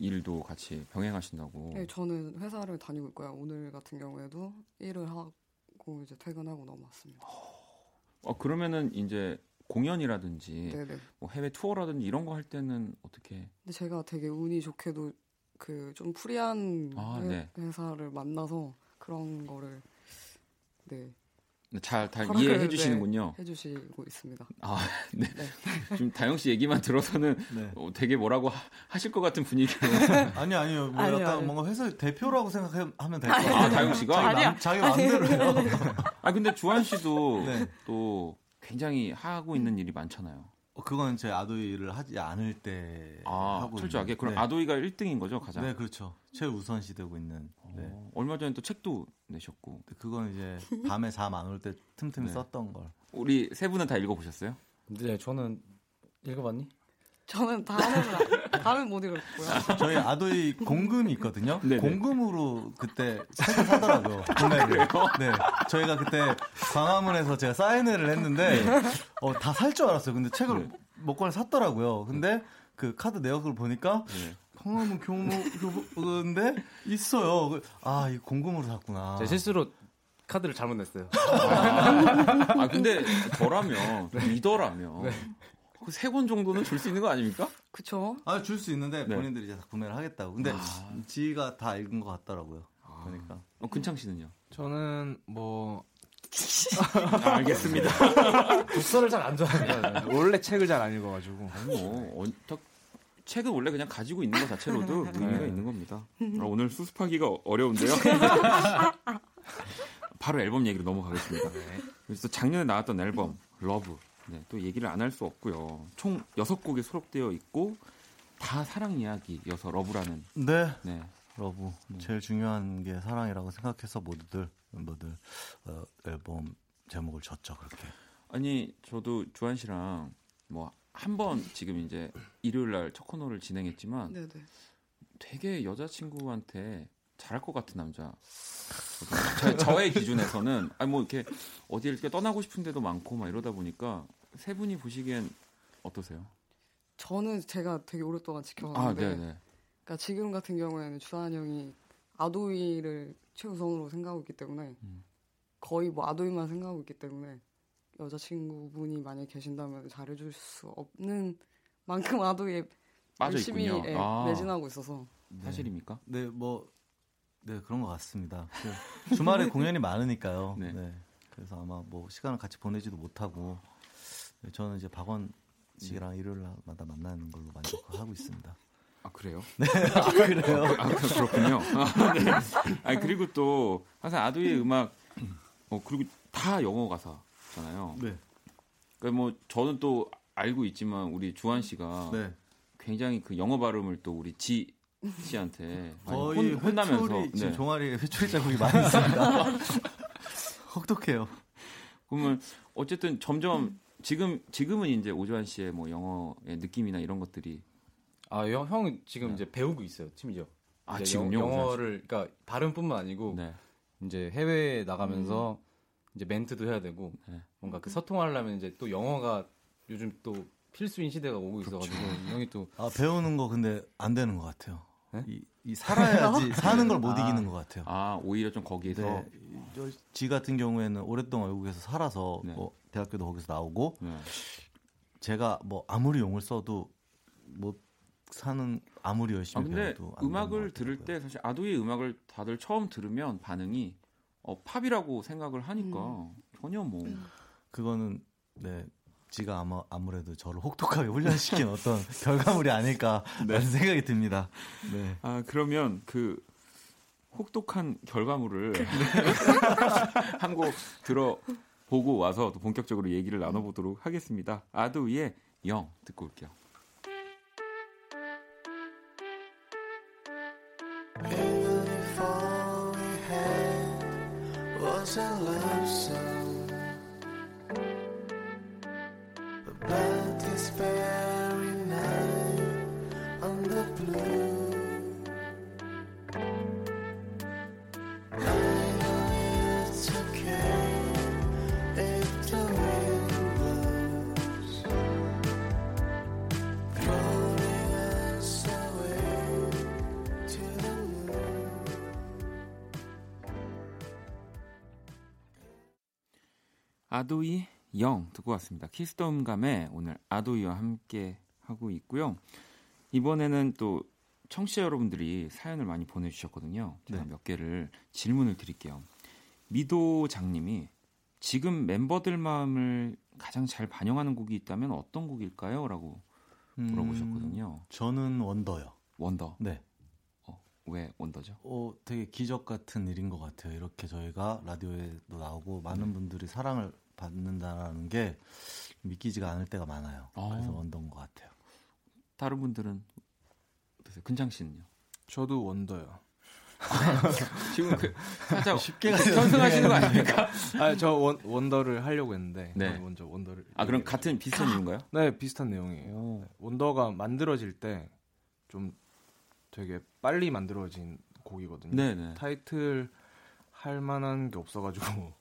일도 같이 병행하신다고. 네, 저는 회사를 다니고 있고요. 오늘 같은 경우에도 일을 하고 이제 퇴근하고 넘어왔습니다. 어 그러면은 이제 공연이라든지 네네. 뭐 해외 투어라든지 이런 거 할 때는 어떻게? 근데 제가 되게 운이 좋게도 그 좀 프리한 아, 회, 네. 회사를 만나서 그런 거를 네 잘다 허락을, 이해해 네, 주시는군요. 해주시고 있습니다. 아, 네. 네. 지금 다영 씨 얘기만 들어서는 네. 어, 되게 뭐라고 하, 하실 것 같은 분위기로. 아니 아니요 뭐 아니요, 약간 아니요. 뭔가 회사 대표라고 생각하면 될 것 같아요. 아, 다영 씨가? 자기, 아니야. 맘, 자기 마음대로 해요. 아 근데 주한 씨도 네. 또 굉장히 하고 있는 일이 많잖아요. 어, 그건 제 아도이를 하지 않을 때 아, 하고 철저하게. 있는- 그럼 네. 아도이가 1등인 거죠, 가장. 네 그렇죠 최우선시 되고 있는 네. 어, 얼마 전에 또 책도 내셨고. 그건 이제 밤에 잠 안 올 때 틈틈이 네. 썼던 걸 우리 세 분은 다 읽어보셨어요? 네, 저는 읽어봤니? 저는 다음은 다음은 못 읽었고요. 저희 아도이 공금이 있거든요. 네네. 공금으로 그때 책을 사더라고요. 구매를. 네. 저희가 그때 광화문에서 제가 사인회를 했는데 어, 다 살 줄 알았어요. 근데 책을 네. 먹거나 샀더라고요. 근데 그 카드 내역을 보니까 네. 광화문 교무 교무인데 있어요. 그, 아, 이 공금으로 샀구나. 제가 실수로 카드를 잘못 냈어요. 아, 아, 근데 저라면, 리더라면, 그 세 권 정도는 줄 수 있는 거 아닙니까? 그쵸? 아, 줄 수 있는데 네. 본인들이 이제 다 구매를 하겠다고. 근데 아. 지가 다 읽은 것 같더라고요. 보니까. 어, 근창 씨는요? 저는 뭐 아, 알겠습니다. 독서를 잘 안 좋아해요. 원래 책을 잘 안 읽어가지고. 아니 뭐 어, 저- 책은 원래 그냥 가지고 있는 것 자체로도 의미가 네. 있는 겁니다. 아, 오늘 수습하기가 어려운데요. 바로 앨범 얘기로 넘어가겠습니다. 그래서 또 작년에 나왔던 앨범 Love. 네, 또 얘기를 안 할 수 없고요. 총 6곡에 수록되어 있고 다 사랑 이야기여서 Love라는 네. 네. Love. 제일 중요한 게 사랑이라고 생각해서 모두들 멤버들 어, 앨범 제목을 졌죠 그렇게. 아니 저도 주한 씨랑 뭐 한 번 지금 이제 일요일 날 첫 코너를 진행했지만 네네. 되게 여자친구한테 잘할 것 같은 남자. 저, 의 기준에서는 아니 뭐 이렇게 어디 이렇게 떠나고 싶은 데도 많고 막 이러다 보니까 세 분이 보시기엔 어떠세요? 저는 제가 되게 오랫동안 아, 지켜봤는데, 네, 네. 그러니까 지금 같은 경우에는 주한 형이 아도이를 최우선으로 생각하고 있기 때문에 음. 거의 뭐 아도이만 생각하고 있기 때문에 여자친구분이 만약 계신다면 잘해줄 수 없는 만큼 아도이에 열심히. 예, 아. 매진하고 있어서 사실입니까? 네, 뭐, 네, 그런 것 같습니다. 그 주말에 공연이 많으니까요. 네. 네. 그래서 아마 뭐 시간을 같이 보내지도 못하고, 네, 저는 이제 박원 씨랑 일요일마다 만나는 걸로 만족하고 있습니다. 아 그래요? 네, 아, 그래요? 아, 그렇군요. 아, 네. 아니 그리고 또 항상 아두의 음악 어 그리고 다 영어 가사잖아요. 네. 그러니까 뭐 저는 또 알고 있지만 우리 주한 씨가 네. 굉장히 그 영어 발음을 또 우리 지 씨한테 거의 혼, 혼나면서 회초리, 지금 네. 종아리에 회초리 자국이 많이 있습니다. 혹독해요. 그러면 어쨌든 점점 지금 지금은 이제 오주환 씨의 뭐 영어의 느낌이나 이런 것들이 아, 형, 지금 이제 배우고 있어요, 심지어. 아? 영, 영어를, 그러니까 발음뿐만 아니고 네. 이제 해외에 나가면서 이제 멘트도 해야 되고 네. 뭔가 그 소통하려면 이제 또 영어가 요즘 또 필수인 시대가 오고 있어가지고 형이 또 아, 배우는 거 근데 안 되는 것 같아요. 네? 이, 이 살아야지 사는 걸못 아. 이기는 것 같아요. 아 오히려 좀 거기에서 네. 저- 지 같은 경우에는 오랫동안 외국에서 살아서 네. 뭐 대학교도 거기서 나오고 네. 제가 뭐 아무리 용을 써도 못 사는 아무리 아, 열심히 근데 배워도 안 음악을 들을. 때 사실 아도의 음악을 다들 처음 들으면 반응이 어, 팝이라고 생각을 하니까 전혀 뭐 그거는 네 지가 아마 아무래도 저를 혹독하게 훈련시킨 어떤 결과물이 아닐까라는 생각이 듭니다. 네. 아 그러면 그 혹독한 결과물을 한 곡 들어보고 와서 또 본격적으로 얘기를 나눠보도록 하겠습니다. 아도이의 영 듣고 올게요. 아도이 Young 듣고 왔습니다. 키스 더 음감회 오늘 아도이와 함께 하고 있고요. 이번에는 또 청취자 여러분들이 사연을 많이 보내주셨거든요. 제가 네. 몇 개를 질문을 드릴게요. 미도장님이 지금 멤버들 마음을 가장 잘 반영하는 곡이 있다면 어떤 곡일까요? 라고 물어보셨거든요. 음, 저는 Wonder요. Wonder. 네. 어, 왜 Wonder죠? 어, 되게 기적 같은 일인 것 같아요. 이렇게 저희가 라디오에도 나오고 많은 분들이 사랑을 받는다라는 게 믿기지가 않을 때가 많아요. 아. 그래서 원더인 것 같아요. 다른 분들은 어떠세요? 근장 씨는요? 저도 원더요. 지금 그 살짝 쉽게 현승하시는 거 아닙니까? 아, 저 원, 원더를 하려고 했는데 네. 먼저 원더를. 아 그럼 같은 비슷한 이유인가요? 네, 비슷한 내용이에요. 네. 원더가 만들어질 때 좀 되게 빨리 만들어진 곡이거든요. 네네. 타이틀 할 만한 게 없어가지고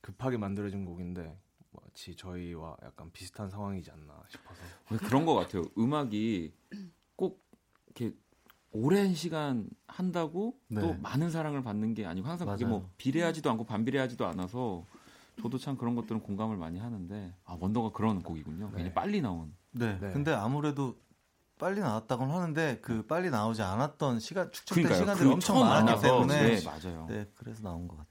급하게 만들어진 곡인데 마치 저희와 약간 비슷한 상황이지 않나 싶어서. 왜 그런 것 같아요. 음악이 꼭 이렇게 오랜 시간 한다고 네. 또 많은 사랑을 받는 게 아니고 항상 그게 맞아요. 뭐 비례하지도 않고 반비례하지도 않아서 저도 참 그런 것들은 공감을 많이 하는데 아 원더가 그런 곡이군요. 굉장히 네. 빨리 나온. 네. 네. 근데 아무래도 빨리 나왔다고는 하는데 그 빨리 나오지 않았던 시간 축적된 그러니까요. 시간들이 그 엄청 많았기 때문에 네, 맞아요. 네, 그래서 나온 것 같아요.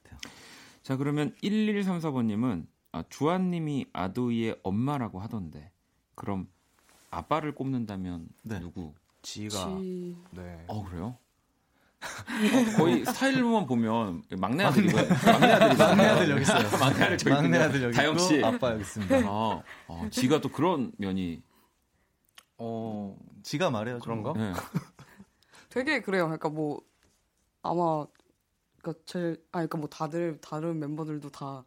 자, 그러면 1134번님은 아, 주한님이 아도이의 엄마라고 하던데 그럼 아빠를 꼽는다면 네. 누구? 지가 지... 네. 어 그래요? 어, 거의 스타일로만 보면 막내 아들이고 막내 아들이 막내 아들 여기 있어요. 막내 아들 저기 막내. 아들 여기 다영 씨. 아빠 여기 있습니다. 아, 아, 지가 또 그런 면이 어 지가 말해요. 그런가? 네. 되게 그래요. 그러니까 뭐 아마 그러니까 제 아 그러니까 뭐 다들 다른 멤버들도 다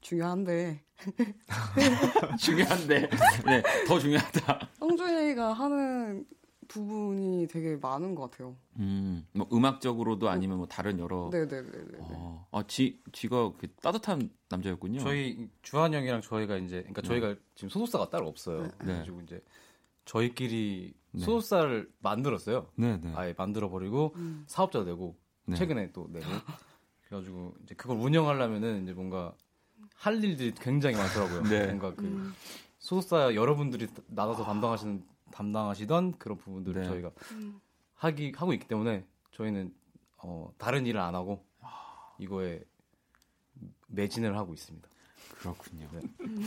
중요한데 중요한데 네, 더 중요하다. 성준이가 하는 부분이 되게 많은 것 같아요. 음, 뭐 음악적으로도 아니면 뭐 다른 여러 네네네네. 어, 아, 지 지가 그 따뜻한 남자였군요. 저희 주한 형이랑 저희가 이제 그러니까 저희가 지금 소속사가 따로 없어요. 네. 그래가지고 이제 저희끼리 네. 소속사를 만들었어요. 네, 네. 아예 만들어 버리고 음. 사업자 되고 네. 최근에 또 내고 그래가지고 이제 그걸 운영하려면은 이제 뭔가 할 일들이 굉장히 많더라고요. 네. 뭔가 그 음. 소속사 여러분들이 나눠서 담당하시는 담당하시던 그런 부분들을 네. 저희가 음. 하기 하고 있기 때문에 저희는 어, 다른 일을 안 하고 이거에 매진을 하고 있습니다. 그렇군요.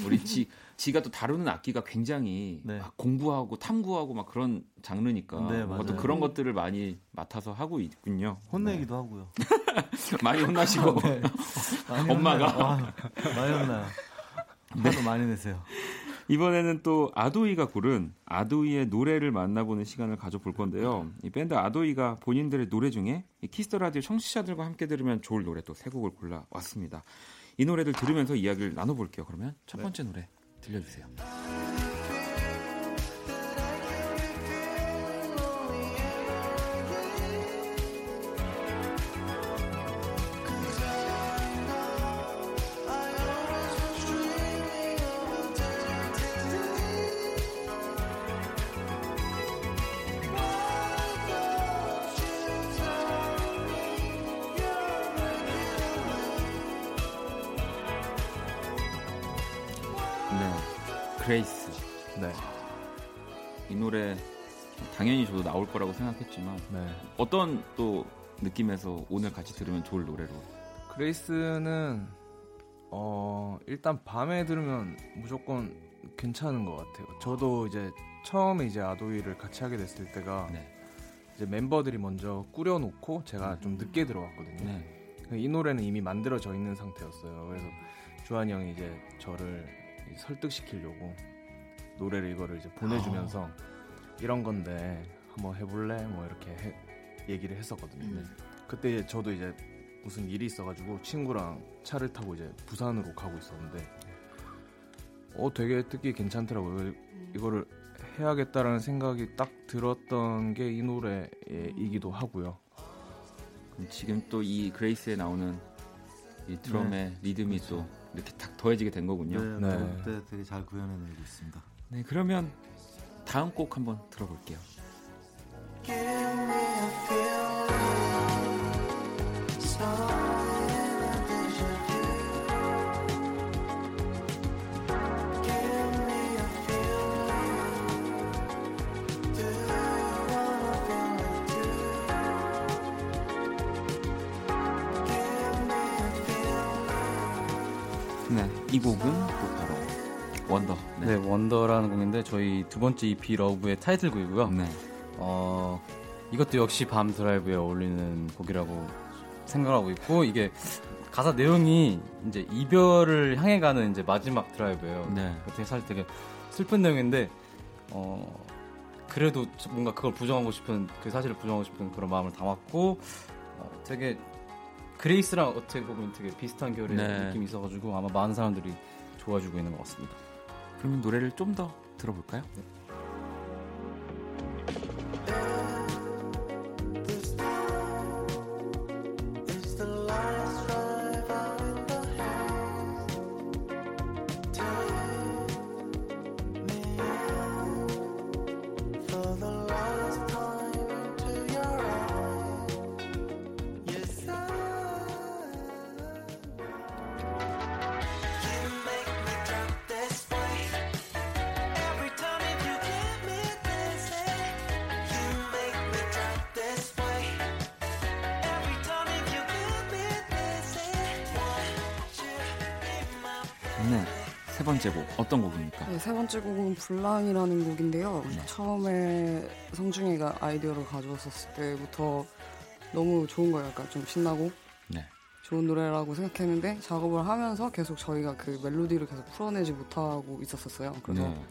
우리 지 지가 또 다루는 악기가 굉장히 네. 막 공부하고 탐구하고 막 그런 장르니까 네, 또 맞아요. 그런 것들을 많이 맡아서 하고 있군요. 혼내기도 하고요. 많이 혼나시고 네. 많이 엄마가. 아, 많이 혼나요. 화도 많이 내세요. 이번에는 또 아도이가 고른 아도이의 노래를 만나보는 시간을 가져볼 건데요. 이 밴드 아도이가 본인들의 노래 중에 이 키스 더 라디오 청취자들과 함께 들으면 좋을 노래 또 세 곡을 골라 왔습니다. 이 노래들 들으면서 이야기를 나눠볼게요. 그러면 첫 번째 노래 들려주세요. 노래 당연히 저도 나올 거라고 생각했지만 네. 어떤 또 느낌에서 오늘 같이 들으면 좋을 노래로 그레이스는 어 일단 밤에 들으면 무조건 괜찮은 것 같아요. 저도 이제 처음에 이제 아도이를 같이 하게 됐을 때가 네. 이제 멤버들이 먼저 꾸려놓고 제가 좀 늦게 들어왔거든요. 네. 이 노래는 이미 만들어져 있는 상태였어요. 그래서 주한이 형이 이제 저를 이 설득시키려고 노래를 이거를 이제 보내주면서 아. 이런 건데 한번 해볼래? 뭐 이렇게 해- 얘기를 했었거든요. 네. 그때 저도 이제 무슨 일이 있어가지고 친구랑 차를 타고 이제 부산으로 가고 있었는데 어 되게 듣기 괜찮더라고요. 이거를 해야겠다라는 생각이 딱 들었던 게 이 노래이기도 하고요. 지금 또 이 그레이스에 나오는 이 드럼의 리듬이 또 이렇게 딱 더해지게 된 거군요. 네, 네. 그때 되게 잘 구현해내고 있습니다. 네, 그러면 다음 곡 한번 들어볼게요. 네, 이 곡은 또 바로 원더. 네, 원더라는 곡인데 저희 두 번째 EP 러브의 타이틀곡이고요. 네. 어, 이것도 역시 밤 드라이브에 어울리는 곡이라고 생각하고 있고 이게 가사 내용이 이제 이별을 향해 가는 이제 마지막 드라이브예요. 네. 되게 사실 되게 슬픈 내용인데 어 그래도 뭔가 그걸 부정하고 싶은 그 사실을 부정하고 싶은 그런 마음을 담았고 어, 되게 그레이스랑 어떻게 보면 되게 비슷한 결의 네. 느낌이 있어가지고 아마 많은 사람들이 좋아해주고 있는 것 같습니다. 그러면 노래를 좀 더 들어볼까요? It's 블랑이라는 곡인데요. 네. 처음에 성중이가 아이디어를 가져왔었을 때부터 너무 좋은 거예요. 약간 좀 신나고 네. 좋은 노래라고 생각했는데 작업을 하면서 계속 저희가 그 멜로디를 계속 풀어내지 못하고 있었었어요. 그래서 네.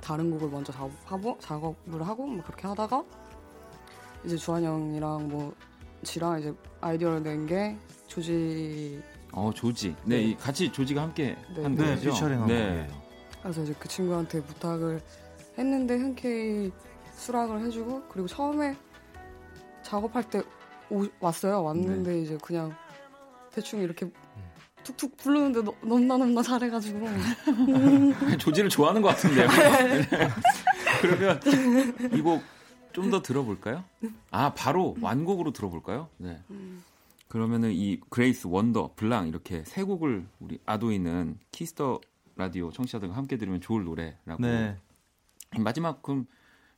다른 곡을 먼저 작업하고 작업을 하고 뭐 그렇게 하다가 이제 주한 형이랑 뭐 지랑 이제 아이디어를 낸 게 조지 어 조지. 네, 네. 이 같이 조지가 함께 네. 한 네, 곡이죠. 피처링한 네. 거예요. 그래서 이제 그 친구한테 부탁을 했는데 흔쾌히 수락을 해주고 그리고 처음에 작업할 때 오- 왔어요. 왔는데 네. 이제 그냥 대충 이렇게 툭툭 부르는데 너, 넘나 넘나 잘해가지고 조지를 좋아하는 것 같은데요. 네. 그러면 이 곡 좀 더 들어볼까요? 아 바로 완곡으로 들어볼까요? 네. 그러면은 이 Grace, Wonder, Blanc 이렇게 세 곡을 우리 아도이는 키스 더 라디오 청취자들과 함께 들으면 좋을 노래라고. 네. 마지막 그럼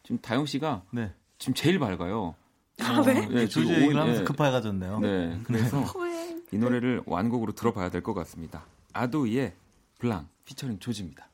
지금 다영 씨가 네. 지금 제일 밝아요. 아, 네? 어, 조지 얘기를 오- 하면서 예. 급하게가졌네요. 네, 그래서 이 노래를 완곡으로 들어봐야 될 것 같습니다. 아도이의 블랑 피처링 조지입니다.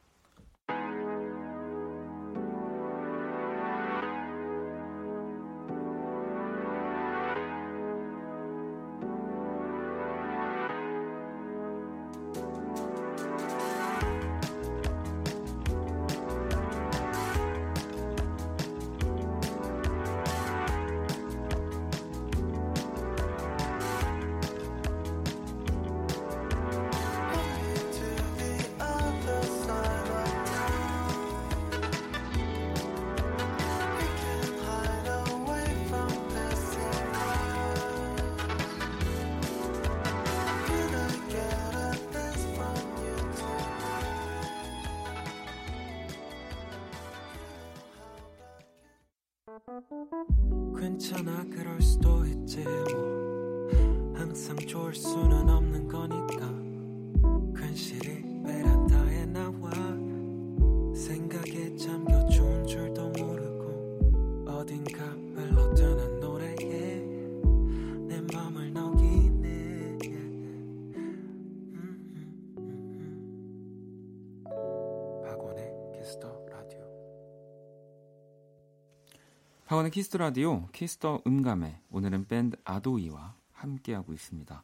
키스 더 라디오 키스 더 음감회 오늘은 밴드 아도이와 함께하고 있습니다.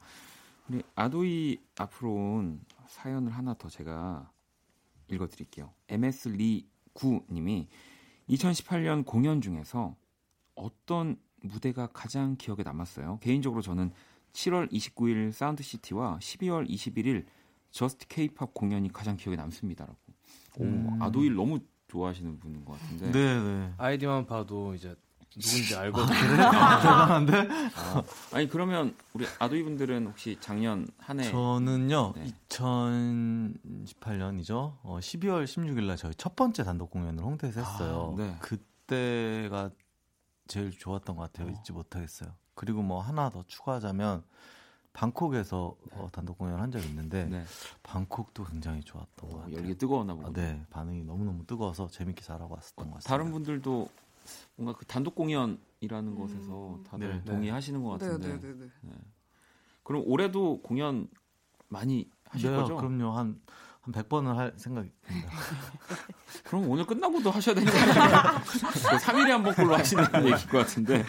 우리 아도이 앞으로 온 사연을 하나 더 제가 읽어드릴게요. MS 리 9님이 2018년 공연 중에서 어떤 무대가 가장 기억에 남았어요. 개인적으로 저는 7월 29일 Sound City와 12월 21일 Just K-pop 공연이 가장 기억에 남습니다라고. 오, 음. 아도이를 너무 좋아하시는 분인 것 같은데. 네, 네. 아이디만 봐도 이제 누군지 알거든요. 대단한데? 아, 아니 그러면 우리 아도이 분들은 혹시 작년 한 해 저는요, 네. 2018년이죠. 어, 12월 16일 날 저희 첫 번째 단독 공연을 홍대에서 했어요. 아, 네. 그때가 제일 좋았던 것 같아요. 잊지 못하겠어요. 그리고 뭐 하나 더 추가하자면 방콕에서 어, 단독 공연을 한 적이 있는데 네. 방콕도 굉장히 좋았던 것 어, 같아요. 열기 뜨거웠나 아, 보군요. 네, 반응이 너무너무 뜨거워서 재밌게 잘하고 왔었던 것 같습니다. 다른 분들도 뭔가 그 단독 공연이라는 곳에서 다들 네. 동의하시는 것 같은데. 네네네네. 그럼 올해도 공연 많이 하실 네, 거죠? 그럼요. 한, 한 100번은 할 생각입니다. 그럼 오늘 끝나고도 하셔야 되는 거 아니에요? 3일에 한 번꼴로 하시는 얘기일 것 같은데.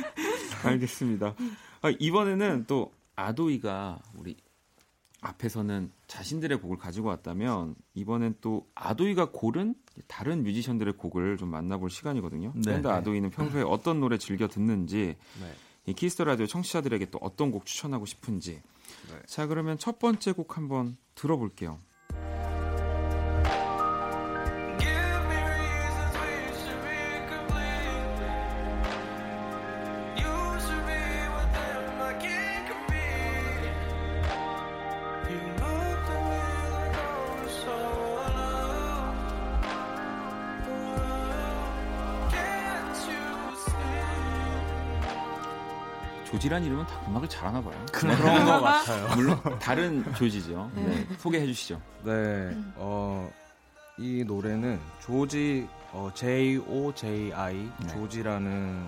알겠습니다. 아, 이번에는 또 아도이가 우리 앞에서는 자신들의 곡을 가지고 왔다면 이번엔 또 아도이가 고른 다른 뮤지션들의 곡을 좀 만나볼 시간이거든요. 네. 밴드 아도이는 평소에 어떤 노래 즐겨 듣는지 네. 이 키스 더 라디오 청취자들에게 또 어떤 곡 추천하고 싶은지. 자 그러면 첫 번째 곡 한번 들어볼게요. 조지란 이름은 다 음악을 잘하나 봐요. 그런 거 같아요. 물론 다른 조지죠. 네, 소개해 주시죠. 네, 어, 이 노래는 조지, 어, J-O-J-I, 네. 조지라는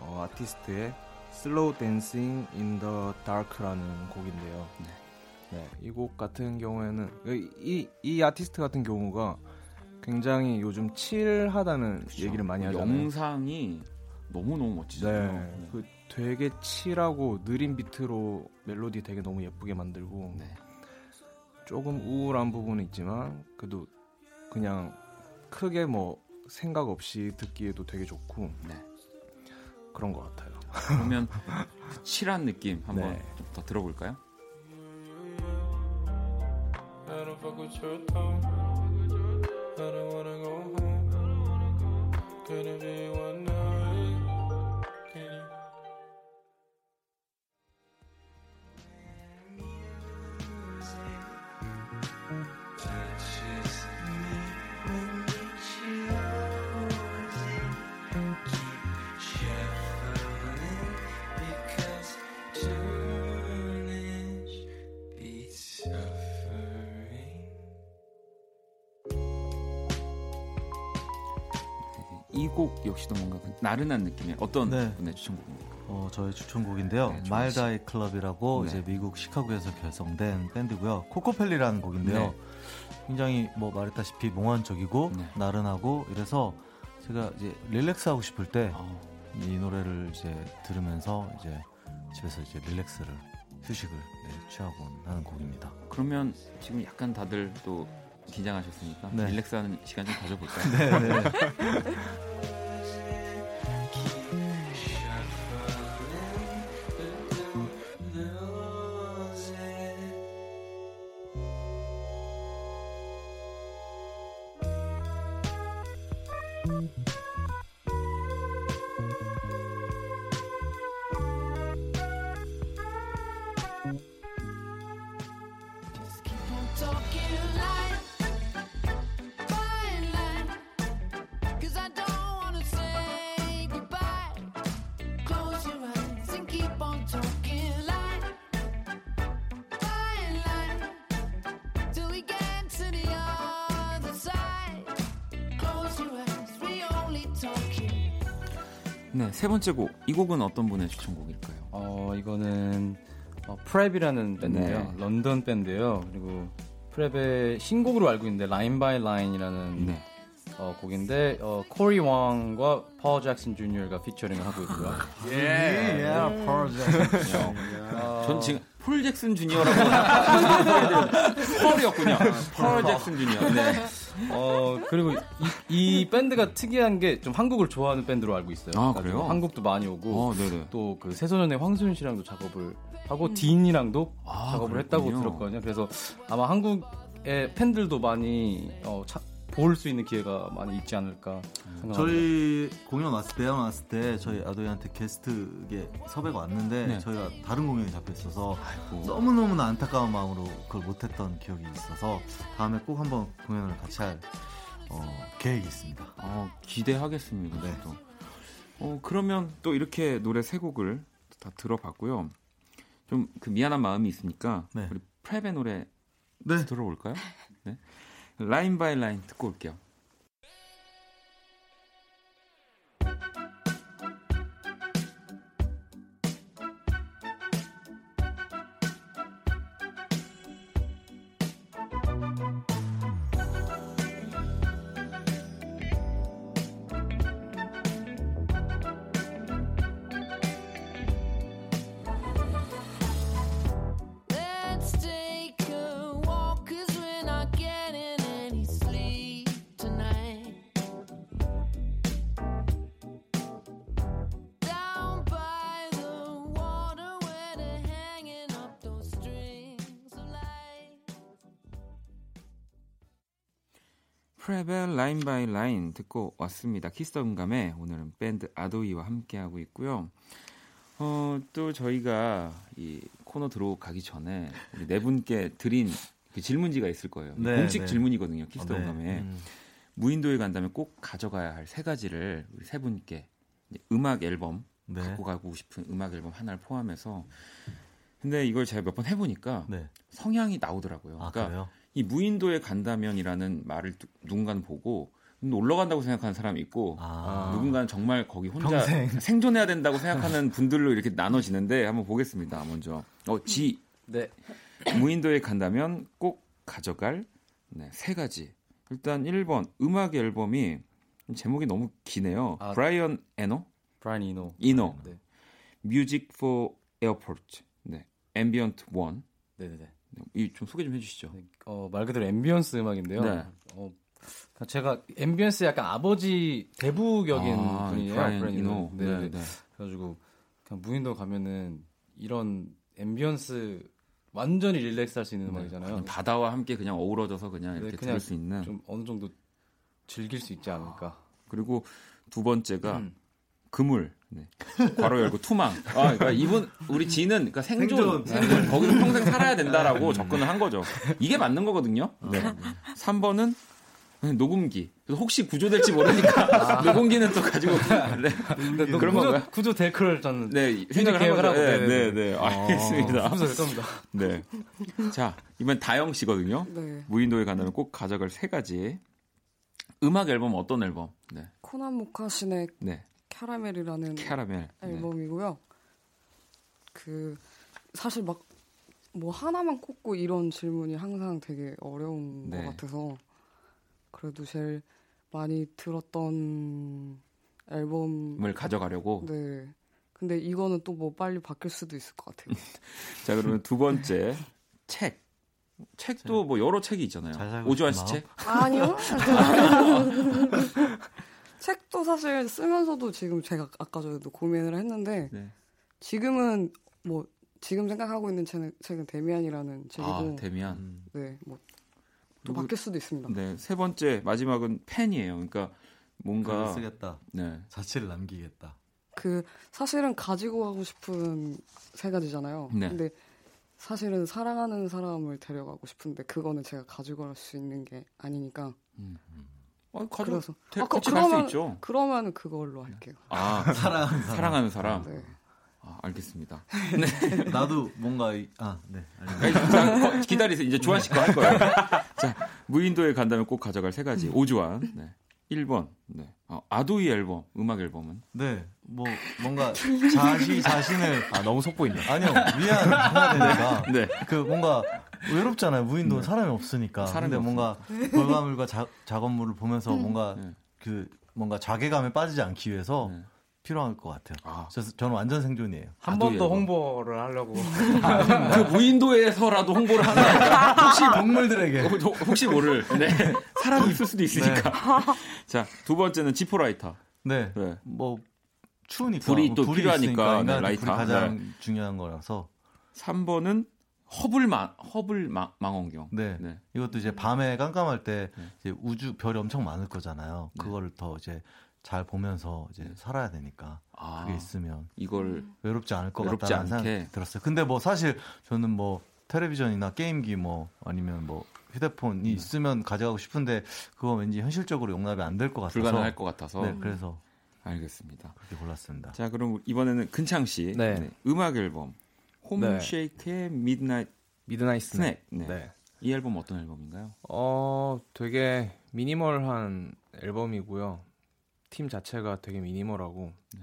어, 아티스트의 Slow Dancing in the Dark라는 곡인데요. 네, 이 곡 같은 경우에는 이, 이 아티스트 같은 경우가 굉장히 요즘 칠하다는 얘기를 많이 하잖아요. 영상이 너무 너무 멋지잖아요. 네, 그 되게 칠하고 느린 비트로 멜로디 되게 너무 예쁘게 만들고 네. 조금 우울한 부분은 있지만 그래도 그냥 크게 뭐 생각 없이 듣기에도 되게 좋고 네. 그런 것 같아요. 그러면 그 칠한 느낌 한번 네. 좀더 들어볼까요? 역시도 뭔가 그 나른한 느낌의 어떤 네. 분의 추천곡입니까? 어, 저의 추천곡인데요. 네, 마일다이 클럽이라고 네. 이제 미국 시카고에서 결성된 밴드고요. 코코펠리라는 곡인데요. 네. 굉장히 뭐 말했다시피 몽환적이고 네. 나른하고 이래서 제가 이제 릴렉스 하고 싶을 때이 어, 노래를 이제 들으면서 이제 집에서 이제 릴렉스를 휴식을 네, 취하곤 하는 곡입니다. 그러면 지금 약간 다들 또 긴장하셨으니까 네. 릴렉스하는 시간 좀 가져볼까요? 네, 네, 세 번째 곡. 이 곡은 어떤 분의 추천곡일까요? 어 이거는 어, 프랩이라는 밴드인데요. 네. 런던 밴드예요. 그리고 프랩의 신곡으로 알고 있는데 Line by Line이라는 네. 어, 곡인데 어, 코리 웡과 파워 잭슨 주니어가 피처링을 하고 있고요. 예, 어, 전 지금 폴 잭슨 주니어라고 펄이었군요. 펄 잭슨 주니어. 네. 어 그리고 이, 이 밴드가 특이한 게 좀 한국을 좋아하는 밴드로 알고 있어요. 아, 그래요? 한국도 많이 오고 어. 또 그 새소년의 황소윤 씨랑도 작업을 하고 딘이랑도 아, 작업을 했다고 그렇군요. 들었거든요. 그래서 아마 한국의 팬들도 많이 어, 볼 수 있는 기회가 많이 있지 않을까 생각합니다. 저희 공연 왔을 때, 대학 왔을 때 저희 아도이한테 게스트게 섭외가 왔는데 네. 저희가 다른 공연이 잡혀 있어서 아이고. 너무 너무나 안타까운 마음으로 그걸 못했던 기억이 있어서 다음에 꼭 한번 공연을 같이 할 어, 계획이 있습니다. 어, 기대하겠습니다. 네. 저도. 어, 그러면 또 이렇게 노래 세 곡을 다 들어봤고요. 좀 그 미안한 마음이 있으니까 네. 우리 프랩의 노래 네. 들어볼까요? 네. Line by Line 듣고 올게요. PREP의 Line by Line 듣고 왔습니다. 키스 음감회 오늘은 밴드 아도이와 함께하고 있고요. 어, 또 저희가 이 코너 들어가기 전에 우리 네 분께 드린 그 질문지가 있을 거예요. 네, 공식 네. 질문이거든요. 키스 어, 네. 음감회. 음. 무인도에 간다면 꼭 가져가야 할 세 가지를 우리 세 분께 음악 앨범 네. 갖고 가고 싶은 음악 앨범 하나를 포함해서 근데 이걸 제가 몇 번 해보니까 네. 성향이 나오더라고요. 아, 그러니까 그래요? 이 무인도에 간다면이라는 말을 누- 누군가는 보고 놀러 간다고 생각하는 사람이 있고 아. 누군가는 정말 거기 혼자 평생. 생존해야 된다고 생각하는 분들로 이렇게 나눠지는데 한번 보겠습니다. 먼저 어, 지 네. 무인도에 간다면 꼭 가져갈 네, 세 가지. 일단 1번 음악 앨범이 제목이 너무 기네요. 아. 브라이언 에노, 브라이언 이노. 이노, 네. Music for Airport, 네, Ambient One. 네네 네. 이 좀 소개 좀 해주시죠. 어, 말 그대로 ambience 음악인데요. 네. 어, 제가 ambience 약간 아버지 대부격인 아, 분이에요. 브라이언 브라이언 이노. 네, 네, 네. 네. 그래가지고 그냥 무인도 가면은 이런 ambience 완전히 relax 할 수 있는 음악이잖아요. 그냥 바다와 함께 그냥 어우러져서 그냥 네, 이렇게 그냥 들을 수 있는. 좀 어느 정도 즐길 수 있지 않을까. 그리고 두 번째가 음. 그물. 네. 괄호 열고 투망. 아, 그러니까 이분 우리 지는 그러니까 생존, 생존. 생존, 거기서 평생 살아야 된다라고 접근을 한 거죠. 이게 맞는 거거든요. 네. 3번은 녹음기. 그래서 혹시 구조될지 모르니까 녹음기는 또 가지고 네. 너 그런 구조, 건가요? 구조 될 거를 저는 네, 생각을. 하고, 네. 네, 네. 알겠습니다. 구조 될 겁니다. 네. 자, 이번 다영 씨거든요. 네. 무인도에 간다면 꼭 가져갈 세 가지. 음악 앨범 어떤 앨범? 네. 코난 모카신의 네. 캐러멜이라는 캐러멜. 네. 앨범이고요. 그 사실 막 뭐 하나만 꼽고 이런 질문이 항상 되게 어려운 네. 것 같아서 그래도 제일 많이 들었던 앨범. 을 가져가려고. 네. 근데 이거는 또 뭐 빨리 바뀔 수도 있을 것 같아요. 자, 그러면 두 번째 책. 책도 뭐 여러 책이 있잖아요. 오주환 씨 책. 아니요. 책도 사실 쓰면서도 지금 제가 아까 전에도 고민을 했는데 네. 지금은 뭐 지금 생각하고 있는 책은, 책은 데미안이라는 책이고 아, 데미안. 음. 네, 뭐 또 바뀔 수도 있습니다. 네, 세 번째 마지막은 펜이에요. 그러니까 뭔가 쓰겠다. 네. 자취를 남기겠다. 그 사실은 가지고 가고 싶은 세 가지잖아요. 네. 근데 사실은 사랑하는 사람을 데려가고 싶은데 그거는 제가 가지고 갈 수 있는 게 아니니까. 어, 가져. 그래서 대- 아, 그- 같이 갈수 그러면- 있죠. 그러면 그걸로 할게요. 아, 사랑하는 사람. 사랑하는 사람. 네. 아, 알겠습니다. 나도 뭔가 이- 아 네. 자, 기다리세요. 이제 주한 씨거 할 거예요. 자, 무인도에 간다면 꼭 가져갈 세 가지. 오주환. 네. 1번. 네. 어, 아도이 앨범, 음악 앨범은 네, 뭐 뭔가 자시 자신을 아 너무 속 보인다. 아니요 위안해야 되니까 네. 그 뭔가 외롭잖아요. 무인도는 사람이 없으니까. 사람이 근데 뭔가 결과물과 자, 작업물을 보면서 뭔가 네. 그 뭔가 자괴감에 빠지지 않기 위해서 네. 필요할 것 같아요. 아. 그래서 저는 완전 생존이에요. 한 번 더. 홍보를 하려고. 그 무인도에서라도 홍보를 하는 거니까 혹시 동물들에게 어, 저- 혹시 모를 네. 사람이 있을 수도 있으니까. 자, 두 번째는 지포라이터. 네, 네. 뭐 추우니까 불이 뭐 또 불이 필요하니까, 있으니까 네, 라이터. 불이 가장 중요한 거라서 3번은 허블 망 허블 망, 망원경. 네. 네. 이것도 이제 밤에 깜깜할 때 네. 이제 우주 별이 엄청 많을 거잖아요. 네. 그거를 더 이제 잘 보면서 이제 살아야 되니까 아, 그게 있으면 이걸 외롭지 않을 것 외롭지 같다는 않게. 생각이 들었어요. 근데 뭐 사실 저는 뭐 텔레비전이나 게임기 뭐 아니면 뭐 휴대폰이 네. 있으면 가져가고 싶은데 그거 왠지 현실적으로 용납이 안 될 것 같아서 불가능할 것 같아서 네, 그래서 알겠습니다. 그렇게 골랐습니다. 자, 그럼 이번에는 근창 씨. 네. 음악 앨범 네. 홈쉐이크의 Midnight Midnight Snack. Snack. 네. 네. 이 앨범 어떤 앨범인가요? 어, 되게 minimal한 앨범이고요. 팀 자체가 되게 minimal하고 네.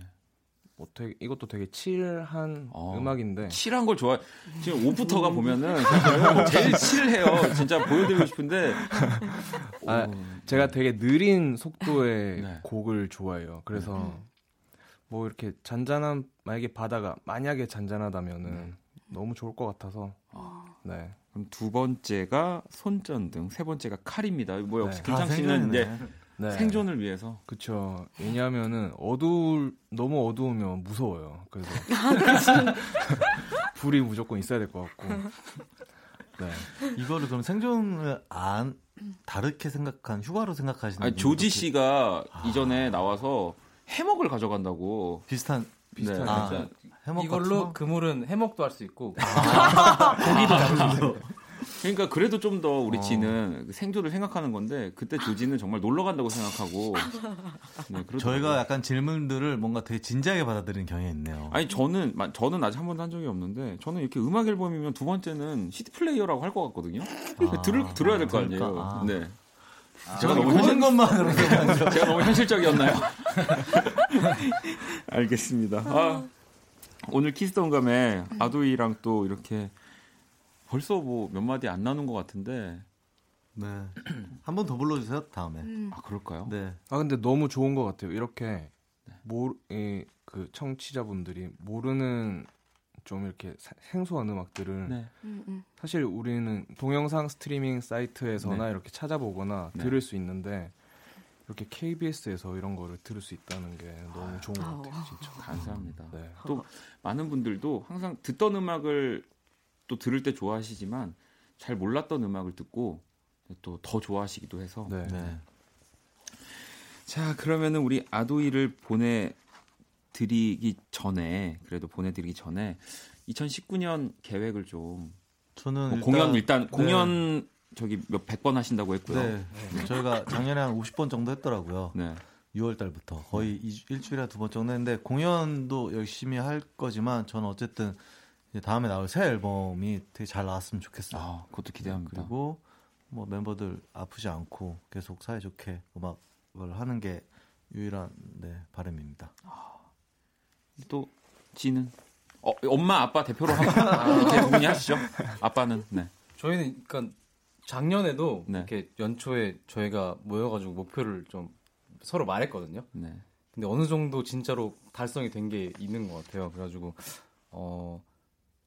뭐 되게, 이것도 되게 chill한 어. 음악인데 chill한 걸 좋아. 지금 옷부터가 보면은 제일 칠해요. 진짜 보여드리고 싶은데. 아, 오, 제가 되게 느린 속도의 네. 곡을 좋아해요. 그래서 뭐 이렇게 잔잔한 만약에 바다가 만약에 잔잔하다면은 네. 너무 좋을 것 같아서 아. 네. 그럼 두 번째가 손전등, 세 번째가 칼입니다. 뭐 역시 네. 다 근창 씨는 이제 네. 네. 생존을 위해서 그쵸. 왜냐하면은 어두울 너무 어두우면 무서워요. 그래서 불이 무조건 있어야 될 것 같고. 네. 이거를 그럼 생존을 안 다르게 생각한 휴가로 생각하시는 아니, 조지 씨가 이전에 나와서 해먹을 가져간다고. 비슷한 비슷한 아, 진짜 해먹 이걸로 같은 그물은 해먹도 할 수 있고 고기도 잡을 수 그러니까 그래도 좀 더 우리 어. 지는 그 생존을 생각하는 건데 그때 조지는 정말 놀러 간다고 생각하고 네. 저희가 약간 질문들을 뭔가 되게 진지하게 받아들이는 경향이 있네요. 아니 저는 마- 저는 아직 한 번도 한 적이 없는데 저는 이렇게 음악 앨범이면 두 번째는 CD 플레이어라고 할 것 같거든요. 아, 들을 들어야 될 거? 아니에요. 아. 네. 제가 너무 현실- 것만으로 제가 너무 현실적이었나요? 알겠습니다. 아, 오늘 키스 음감회 아도이랑 또 이렇게 벌써 뭐 몇 마디 안 나눈 것 같은데. 네. 한 번 더 불러주세요 다음에. 음. 아 그럴까요? 네. 아 근데 너무 좋은 것 같아요. 이렇게 모르 이, 그 청취자분들이 모르는 좀 이렇게 사- 생소한 음악들을 네. 음, 음. 사실 우리는 동영상 스트리밍 사이트에서나 네. 이렇게 찾아보거나 네. 들을 수 있는데 이렇게 KBS에서 이런 거를 들을 수 있다는 게 너무 좋은 것. 같아요, 진짜. 감사합니다. 네. 또 많은 분들도 항상 듣던 음악을 또 들을 때 좋아하시지만 잘 몰랐던 음악을 듣고 또 더 좋아하시기도 해서 네. 네. 자 그러면은 우리 아도이를 보내 드리기 전에 그래도 보내 드리기 전에 2019년 계획을 좀 저는 뭐 일단, 공연 일단 네. 공연 저기 몇 백 번 하신다고 했고요. 네. 저희가 작년에 한 50번 정도 했더라고요. 네. 6월 달부터 거의 이- 일주일에 두 번 정도 했는데 공연도 열심히 할 거지만 저는 어쨌든 다음에 나올 새 앨범이 되게 잘 나왔으면 좋겠어요. 아, 그것도 기대합니다. 그리고 뭐 멤버들 아프지 않고 계속 사이좋게 음악을 하는 게 유일한 네, 바람입니다. 또 지는 어, 엄마 아빠 대표로 한번 이렇게 두 분이 하시죠. 아빠는 네. 저희는 그러니까 작년에도 네. 이렇게 연초에 저희가 모여가지고 목표를 좀 서로 말했거든요. 네. 근데 어느 정도 진짜로 달성이 된 게 있는 것 같아요. 그래가지고 어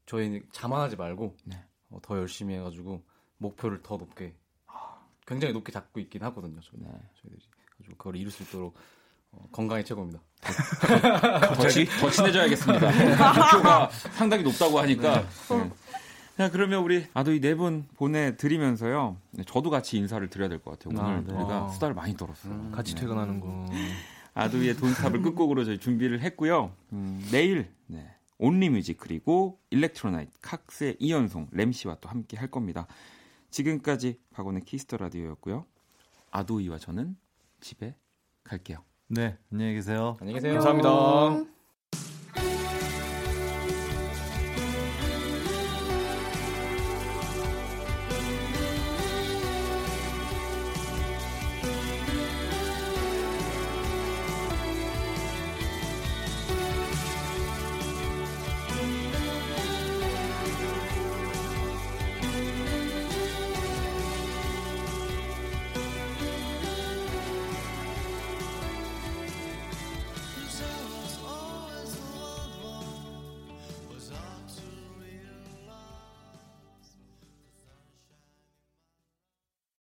저희는 자만하지 말고 네. 어, 더 열심히 해가지고 목표를 더 높게 굉장히 높게 잡고 있긴 하거든요. 저희, 네. 저희들이 그래가지고 그걸 이룰 수 있도록 어, 건강이 최고입니다. 더, 치, 더 친해져야겠습니다. 목표가 상당히 높다고 하니까. 네. 자, 그러면 우리 아도이 네 분 보내드리면서요. 네, 저도 같이 인사를 드려야 될 것 같아요. 오늘 아, 네. 우리가 아. 수다를 많이 떨었어요. 같이 네. 퇴근하는 거. 아도이의 Don't Stop을 끝곡으로 저희 준비를 했고요. 음, 내일 네, Only Music 그리고 Electro Night 칵스의 이현송 램씨와 또 함께 할 겁니다. 지금까지 박원의 Kiss the Radio였고요. 아도이와 저는 집에 갈게요. 네, 안녕히 계세요. 안녕히 계세요. 감사합니다.